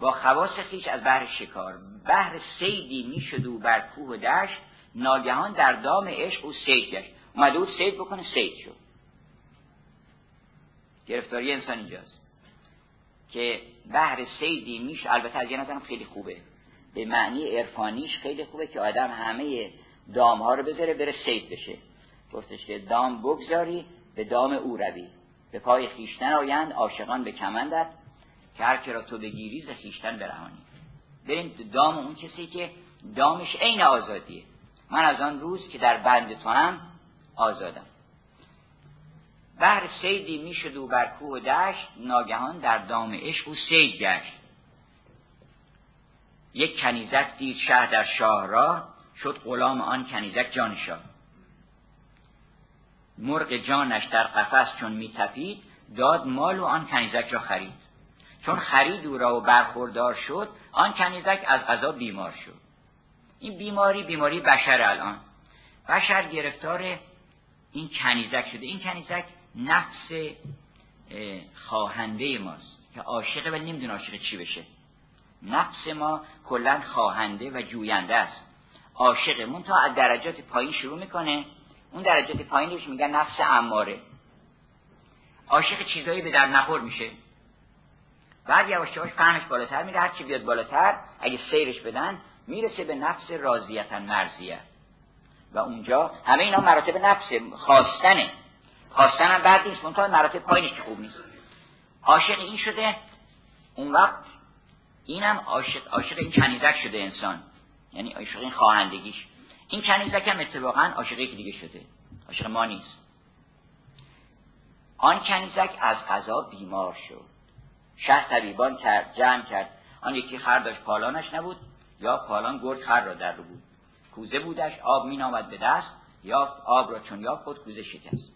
با خواص خیش از بحر شکار. بحر سیدی می‌شد و بر کوه و دشت. ناگهان در دام عشق او سید گشت. اومده بود سید بکنه سید شد. گرفتاری انسان اینجاست که بحر سیدی میش البته از یه خیلی خوبه. به معنی عرفانیش خیلی خوبه که آدم همه دام ها رو بذاره بره سید بشه. گفتش که دام بگذاری به دام او روی. به پای خیشتن آیند عاشقان به کمندت. که هر را تو بگیری ز خیشتن برهانی بریم دام اون کسی که دامش عین آزادیه. من از آن روز که در بند توام آزادم. بهر سیدی می‌شد و بر کوه و دشت ناگهان در دام عشق و سید گشت. یک کنیزک دید شهر در شاه را شد غلام آن کنیزک جان شاه. مرغ جانش در قفس چون میتپید داد مال و آن کنیزک را خرید. چون خرید او را و برخوردار شد آن کنیزک از غذا بیمار شد. این بیماری بیماری بشر الان. بشر گرفتار این کنیزک شده. این کنیزک نفس خواهنده ماست که عاشقه ولی نمی‌دونه عاشق چی بشه. نفس ما کلا خواهنده و جوینده است. عاشق مون تا از درجات پایین شروع می‌کنه. اون درجات پایینش میگن نفس اماره. عاشق چیزایی به در نخور میشه. بعد یواش یواش فهمش بالاتر میره هرچی بیاد بالاتر اگه سیرش بدن می‌رسه به نفس راضیتا مرزیه و اونجا همه اینا مراتب نفس خواستنه. خواستن هم بعد نیست منتها مراتب پایینش که خوب نیست. عاشق این شده اون وقت اینم عاشق عاشق این کنیزک شده انسان. یعنی عاشق این خواهندگیش. این کنیزک هم اتفاقا عاشق یکی دیگه شده. عاشق ما نیست. آن کنیزک از غذا بیمار شد. شه طبیبان کرد جمع کرد. آن یکی خر داشت پالانش نبود یا پالان گرد خر را در رو بود. کوزه بودش آب می نامد به دست یا آب را چون یا خود کوزه شکست.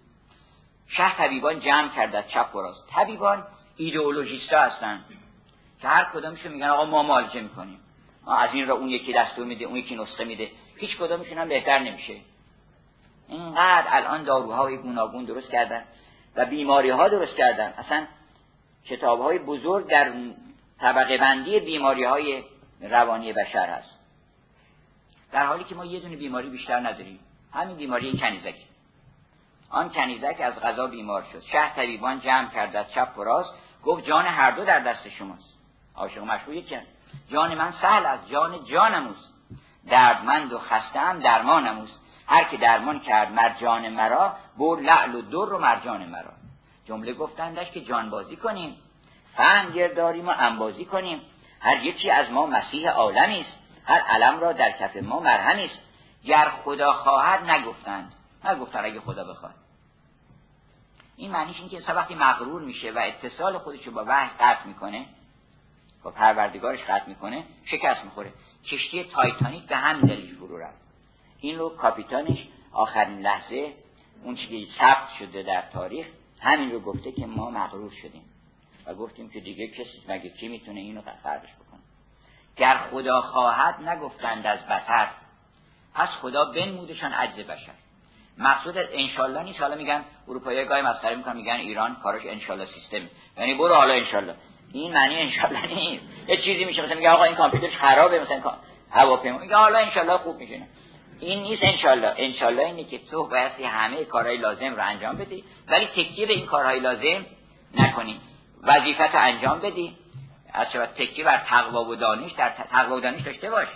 شه طبیبان جمع کرد از چپ و راست. طبیبان ایدئولوژیستا هستن که هر کدامشون میگن آقا ما مالجه می‌کنیم. ما از این را اون یکی دستور میده اون یکی نسخه میده. هیچ کدامشون هم بهتر نمیشه. اینقدر الان داروهای گوناگون درست کردن و بیماری ها درست کردن. اصلا کتاب های بزرگ در طبقه بندی بیماری های روانی بشر هست. در حالی که ما یه دونه بیماری بیشتر نداریم. همین بیماری کنیزک. آن کنیزک از غذا بیمار شد. شه طبیبان جمع کرد از چپ و راست گفت جان هر دو در دست شماست. عاشق مشروع که جان من سهل از جان جانم دردمند و خسته هم درمانم اوست. هر که درمان کرد مرجان مرا بر لعل و در و مرجان مرا. جمله گفتندش که جانبازی کنیم. فهم گرداریم و انبازی کنیم. هر یکی از ما مسیح عالمی است. هر علم را در کف ما مرهمی است. گر خدا خواهد نگفتند. نگفتن اگه خدا بخواد. این معنیش این که وقتی مغرور میشه و اتصال خودش رو با وحی قطع می‌کنه با پروردگارش قطع می‌کنه شکست می‌خوره. کشتی تایتانیک به همین دلیل فرو رفت. این رو کاپیتانش آخرین لحظه اون چیزی ثبت شده در تاریخ همین رو گفته که ما مغرور شدیم و گفتیم که دیگه کسی مگه کی می‌تونه اینو فرقش بکنه؟ گر خدا خواهد نگفتند از بطر پس خدا بنمودشان عجز بشر. مقصود انشالله نیست. حالا میگن اروپایی گاهی مسخره می‌کنن میگن ایران کارش انشالله سیستم یعنی برو حالا انشالله این معنی انشالله نیست. یه چیزی میشه مثلا میگه آقا این کامپیوتر خرابه مثلا هواپیما. میگه حالا انشالله خوب میشه این نیست انشالله. انشالله اینه که تو بایستی همه کارهای لازم رو انجام بدی. ولی تکیه به این کارهای لازم نکنی. وظیفت رو انجام بدی. از شود تکیه بر تقوا و دانش در تقوا و دانش داشته باش.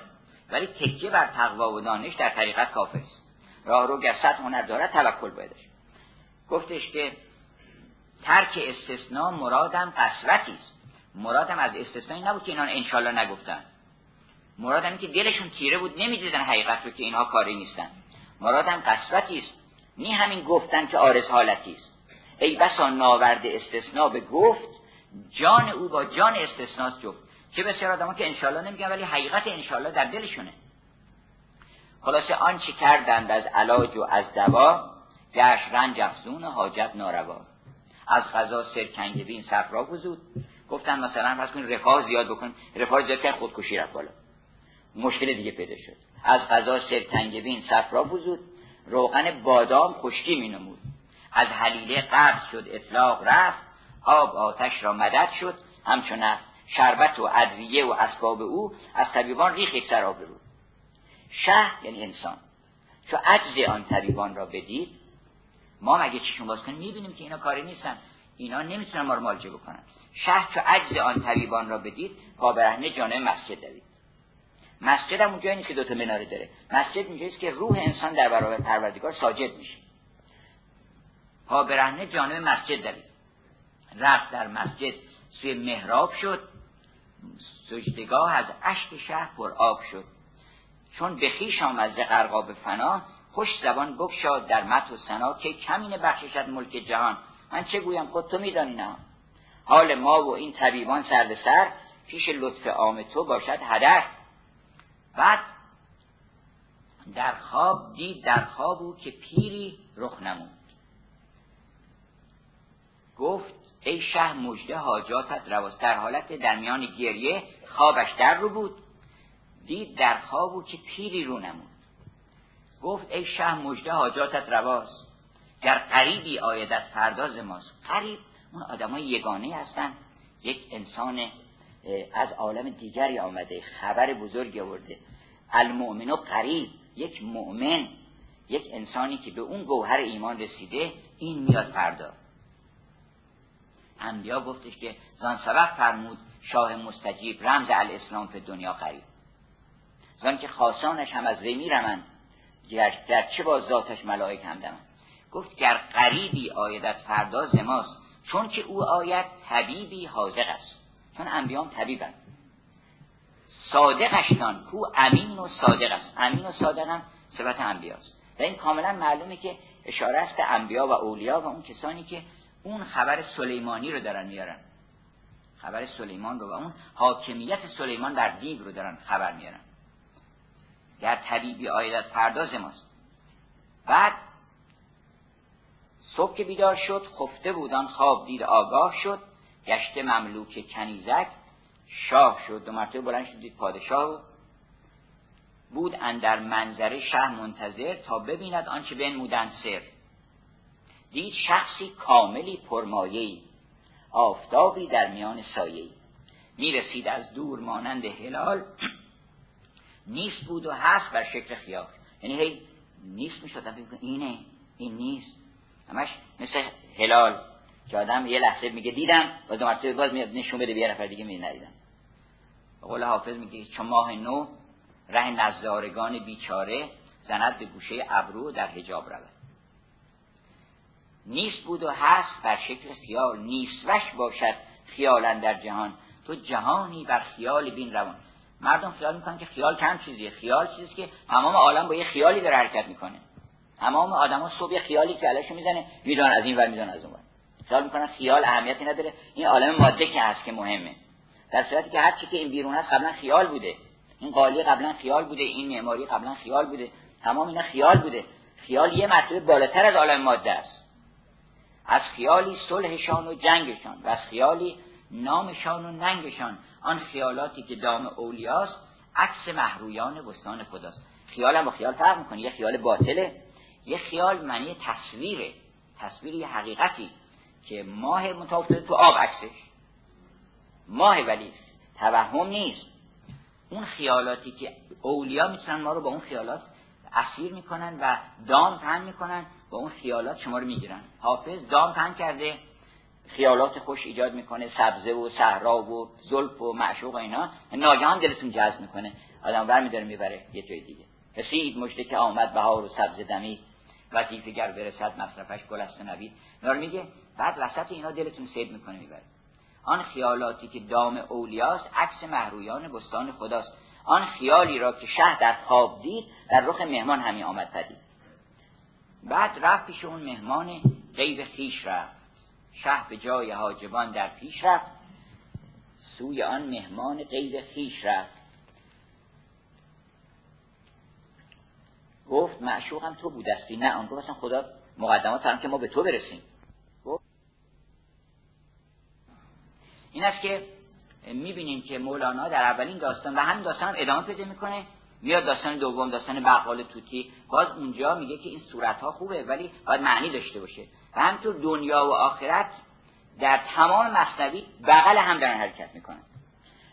ولی تکیه بر تقوا و دانش در طریقت کافر است. راه رو گر هنر دارد توکل بایدش گفتش که ترک استثناء مرادم قسوتی است. مرادم از استثنایی نبود که اینان انشالله نگفتن. مرادم که دلشون تیره بود نمی‌دیدن حقیقت رو که اینها کاری نیستن. مرادم قسوتی است. نی همین گفتن که آرز حالتی است. ای بسا ناورد استثناء به گفت جان او با جان استثناست جفت. چه بسیار آدم که انشالله نمیگن ولی حقیقت انشالله در دلشونه. خلاصه آنچه کردند از علاج و از دوا گشت رنج افزون حاجت ناروا. از غذا سرکنگبین صفرا گفتن مثلا فرض کنید رفاه زیاد بکن. رفاه زیاد کرد خودکشی رفت بالا. مشکل دیگه پیدا شد. از غذا سرکنگبین صفرا بزود روغن بادام خشکی می نمود از حلیله قبض شد اطلاق رفت آب آتش را مدد شد. همچون شربت و ادویه و اسباب او از طبیبان ریخ یک سر آب رو شه یعنی انسان. چو عجز آن طبیبان را بدید ما مگه چشون باز کنیم؟ می‌بینیم که اینا کاری نیستن. اینا نمی‌تونن ما رو مالجه بکنن. شه چو عجز آن طبیبان را بدید پا برهنه مسجد دوید. مسجد هم اونجایی نیست که دوتا مناره داره. مسجد اونجاییست که روح انسان در برابر پروردگار ساجد میشه. پا برهنه جانب مسجد دوید رفت در مسجد سوی محراب شد. سجدگاه از اشک شهر پر آب شد. چون به خیش آمد ز غرقاب فنا خوش زبان بگشاد در مت و سنا که کمین بخششد ملک جهان. من چه گویم خود تو میدانی نه؟ حال ما و این طبیبان سر به سر پیش لطف عام تو باشد هدر بعد در خواب دید در خواب او که پیری رخ نمود. گفت ای شه مجده حاجاتت رواست در حالت در میان گریه خوابش در رو بود. دید در خواب او که پیری رو نمود. گفت ای شه مجده حاجاتت رواست گر قریبی آید از پرداز ماست. قریب اون آدمای یگانه هستن. یک انسان از عالم دیگری آمده خبر بزرگی آورده. المؤمن و قریب یک مؤمن یک انسانی که به اون گوهر ایمان رسیده این میاد فردا. انبیا گفتش که زان سبب فرمود شاه مستجیب رمز الاسلام به دنیا قریب. زان که خاصانش هم از وی میرمند در چه با ذاتش ملائک هم دمند. گفت گر قریبی آیدت فردا زماست چون که او آید طبیبی حاضق است. چون انبیام طبیبند صادقشتان کو امین و صادق است. امین و صادق هم صفت انبیاست. و این کاملا معلومه که اشاره است به انبیا و اولیا و اون کسانی که اون خبر سلیمانی رو دارن میارن. خبر سلیمان رو و اون حاکمیت سلیمان در دیو رو دارن خبر میارن. در طبیبی آیدت پرداز ماست. بعد صبح که بیدار شد خفته بودان خواب دید آگاه شد. گشته مملوک کنیزک شاه شد دو مرتبه بلند شد دید پادشاه بود اندر منظره شه منتظر تا ببیند آنچه بنمودن سر. دید شخصی کاملی پرمایهی آفتابی در میان سایهی می‌رسید از دور مانند هلال نیست بود و هست بر شکل خیال یعنی هی نیست می‌شد. اینه این نیست. همش مثل هلال. که آدم یه لحظه میگه دیدم و دو مرتبه باز میاد نشون بده به نفر دیگه می ندیدم. قول حافظ میگه چون ماه نو ره نزارگان بیچاره زند به گوشه ابرو در حجاب رود. نیست بود و هست بر شکل خیال نیستوش باشد خیالن در جهان. تو جهانی بر خیال بین روان. مردم خیال می‌کنن که خیال کم چیزیه. خیال چیزی که تمام عالم با یه خیالی داره حرکت می‌کنه. تمام آدما صبح خیالی که علاشو می‌زنه می‌دونن از این ور می‌دونن از اون خیال می‌کنن خیال اهمیتی نداره. این عالم ماده که هست که مهمه. در صورتی که هر چی که این بیرون هست قبلا خیال بوده. این قالی قبلا خیال بوده این معماری قبلا خیال بوده. تمام اینا خیال بوده. خیال یه مرتبه بالاتر از عالم ماده است. از خیالی صلحشان و جنگشان و از خیالی نامشان و ننگشان. آن خیالاتی که دام اولیاست عکس محرویان بستان خداست. خیال هم با خیال فرق می‌کنه. یه خیال باطله. یه خیال معنی تصویره. تصویر یه حقیقتی. که ماه متوفته تو آب عکسش. ماه ولی توهم نیست. اون خیالاتی که اولیا می‌تونن ما رو با اون خیالات اسیر می‌کنن و دام پن می‌کنن با اون خیالات شما رو می‌گیرن. حافظ دام پن کرده خیالات خوش ایجاد می‌کنه سبزه و صحرا و زلف و معشوق و اینا. ناگهان دلتون جذب می‌کنه. آدم بر میداره می‌بره یه جای دیگه. رسید مجده که آمد بهار و سبز دمی. وظیفه گر برسد مصرفش گل است و نوید. میگه بعد وسط اینا دلتون سید می‌کنه می‌بره آن خیالاتی که دام اولیاست عکس محرویان بستان خداست. آن خیالی را که شه در خواب دید در رخ مهمان همین آمد پدید. بعد رفت پیش اون مهمان غیب خیش رفت. شه به جای حاجبان در پیش رفت. سوی آن مهمان غیب خیش رفت. گفت معشوقم تو بودستی نه آن گفت خدا مقدمات که ما به تو برسیم. این است که می‌بینیم که مولانا در اولین داستان و همین داستان هم ادامه پیدا می‌کنه. میاد داستان دوم داستان بقال توتی. باز اونجا میگه که این صورت ها خوبه ولی باید معنی داشته باشه. و همینطور دنیا و آخرت در تمام مصنوی بغل هم دارن حرکت می‌کنن.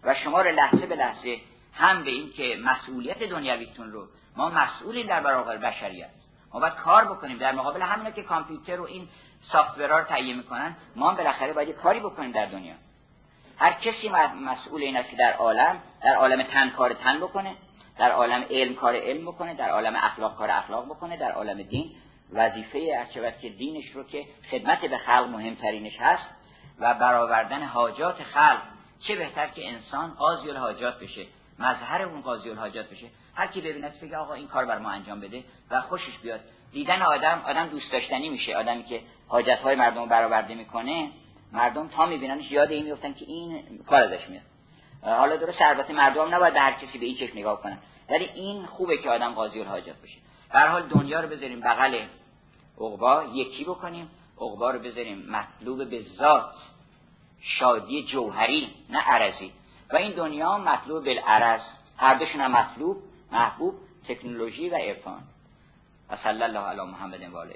و شما رو لحظه به لحظه هم به این که مسئولیت دنیاویتون رو ما مسئولی در برابر بشریت. ما باید کار بکنیم در مقابل همینه که کامپیوتر و این سافتورها رو تهیه می‌کنن ما هم بالاخره باید کاری بکنیم در دنیا. هر کسی مسئول این است که در عالم در عالم تن کار تن بکنه در عالم علم کار علم بکنه در عالم اخلاق کار اخلاق بکنه در عالم دین وظیفه ارچوت که دینش رو که خدمت به خلق مهمترینش هست و برآوردن حاجات خلق. چه بهتر که انسان قاضی الحاجات بشه مظهر اون قاضی الحاجات بشه. هر کی ببیند بگه آقا این کار بر ما انجام بده و خوشش بیاد. دیدن آدم آدم دوست داشتنی میشه. آدمی که حاجت های مردم رو برآورده می‌کنه مردم تا میبیننش یاد این میفتن که این کار ازش میاد حالا درست البته مردم نباید به هر به این چشم نگاه کنن. ولی این خوبه که آدم قاضی الحاجات بشه. به حال دنیا رو بذاریم بغل عقبا یکی بکنیم. عقبا رو بذاریم مطلوب به ذات شادی جوهری نه عرضی. و این دنیا مطلوب بالعرض هر دوشون هم مطلوب محبوب تکنولوژی و عرفان. و صلی الله علی محمد و آله